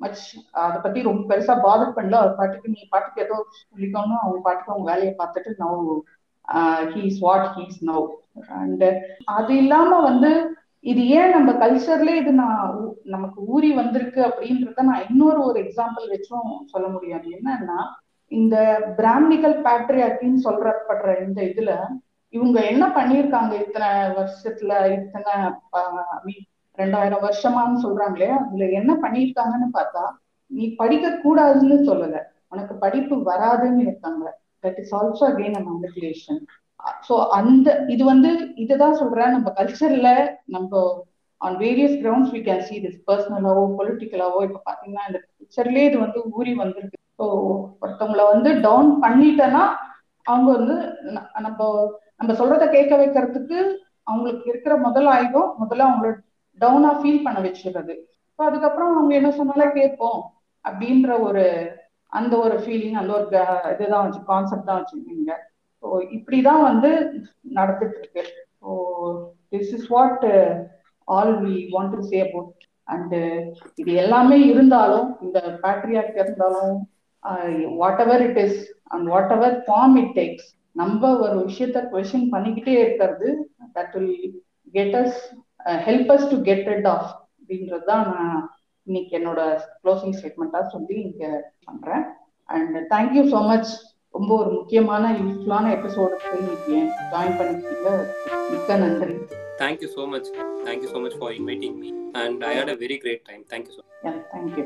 [SPEAKER 2] much அதை பத்தி ரொம்ப பெருசா பாதர் பண்ணல. அவர் பாட்டுக்கு நீ பாட்டுக்கு ஏதோ சொல்லிக்கணும் அவங்க பாட்டுக்கு அவங்க வேலையை பார்த்துட்டு now he's what he's now and அது இல்லாம வந்து இது ஏன் நம்ம கல்ச்சர்ல இது நான் நமக்கு ஊறி வந்திருக்கு அப்படின்றத நான் இன்னொரு ஒரு எக்ஸாம்பிள் வச்சும் சொல்ல முடியாது. என்னன்னா இந்த பிராமணிக்கல் பேட்ரியாக்கின்னு சொல்றப்படுற இந்த இதுல இவங்க என்ன பண்ணியிருக்காங்க இத்தனை வருஷத்துல இத்தனை ரெண்டாயிரம் வருஷமான்னு சொல்றாங்களே அதுல என்ன பண்ணியிருக்காங்கன்னு பார்த்தா நீ படிக்க கூடாதுன்னு சொல்லல. உனக்கு படிப்பு வராதுன்னு இருக்காங்க. That is also again a manipulation so அந்த இது வந்து இதுதான் சொல்றேன். நம்ம கல்ச்சர்ல நம்ம on various grounds we can see this பர்சனலாவோ பொலிட்டிக்கலாவோ இப்போ பாத்தீங்கன்னா இந்த கல்ச்சர்லயே இது வந்து ஊறி வந்திருக்கு. ஸோ ஒருத்தவங்கள வந்து டவுன் பண்ணிட்டேன்னா அவங்க வந்து நம்ம நம்ம சொல்றத கேட்க வைக்கிறதுக்கு அவங்களுக்கு இருக்கிற முதல் ஆயுதம் முதல்ல அவங்கள டவுனா ஃபீல் பண்ண வச்சிடுறது. ஸோ அதுக்கப்புறம் அவங்க என்ன சொன்னாலும் கேட்போம் அப்படின்ற ஒரு அந்த ஒரு ஃபீலிங் அந்த ஒரு இதுதான் வச்சு கான்செப்ட் தான் வச்சுருக்கீங்க ஸோ இப்படிதான் வந்து நடந்துட்டு இருக்கு so this is what all we want to say about and இது எல்லாமே இருந்தாலும் இந்த பேட்ரியாக் இருந்தாலும் whatever it is and whatever form it takes நம்ம ஒரு விஷயத்த கொஷின் பண்ணிக்கிட்டே இருக்கிறது that will get us help us to get rid of அப்படின்றது தான் நான் இன்னைக்கு என்னோட க்ளோசிங் ஸ்டேட்மெண்ட்டாக சொல்லி இங்கே பண்ணுறேன் அண்ட் தேங்க்யூ ஸோ மச் ரொம்ப ஒரு முக்கியமான யூஸ்ஃபுல்லான இன்னைக்கு ஜாயின் பண்ணிக்கிட்டீங்க? மிக்க நன்றி.
[SPEAKER 3] Thank you so much thank you so much for inviting me and I had a very great time thank you so
[SPEAKER 2] thank you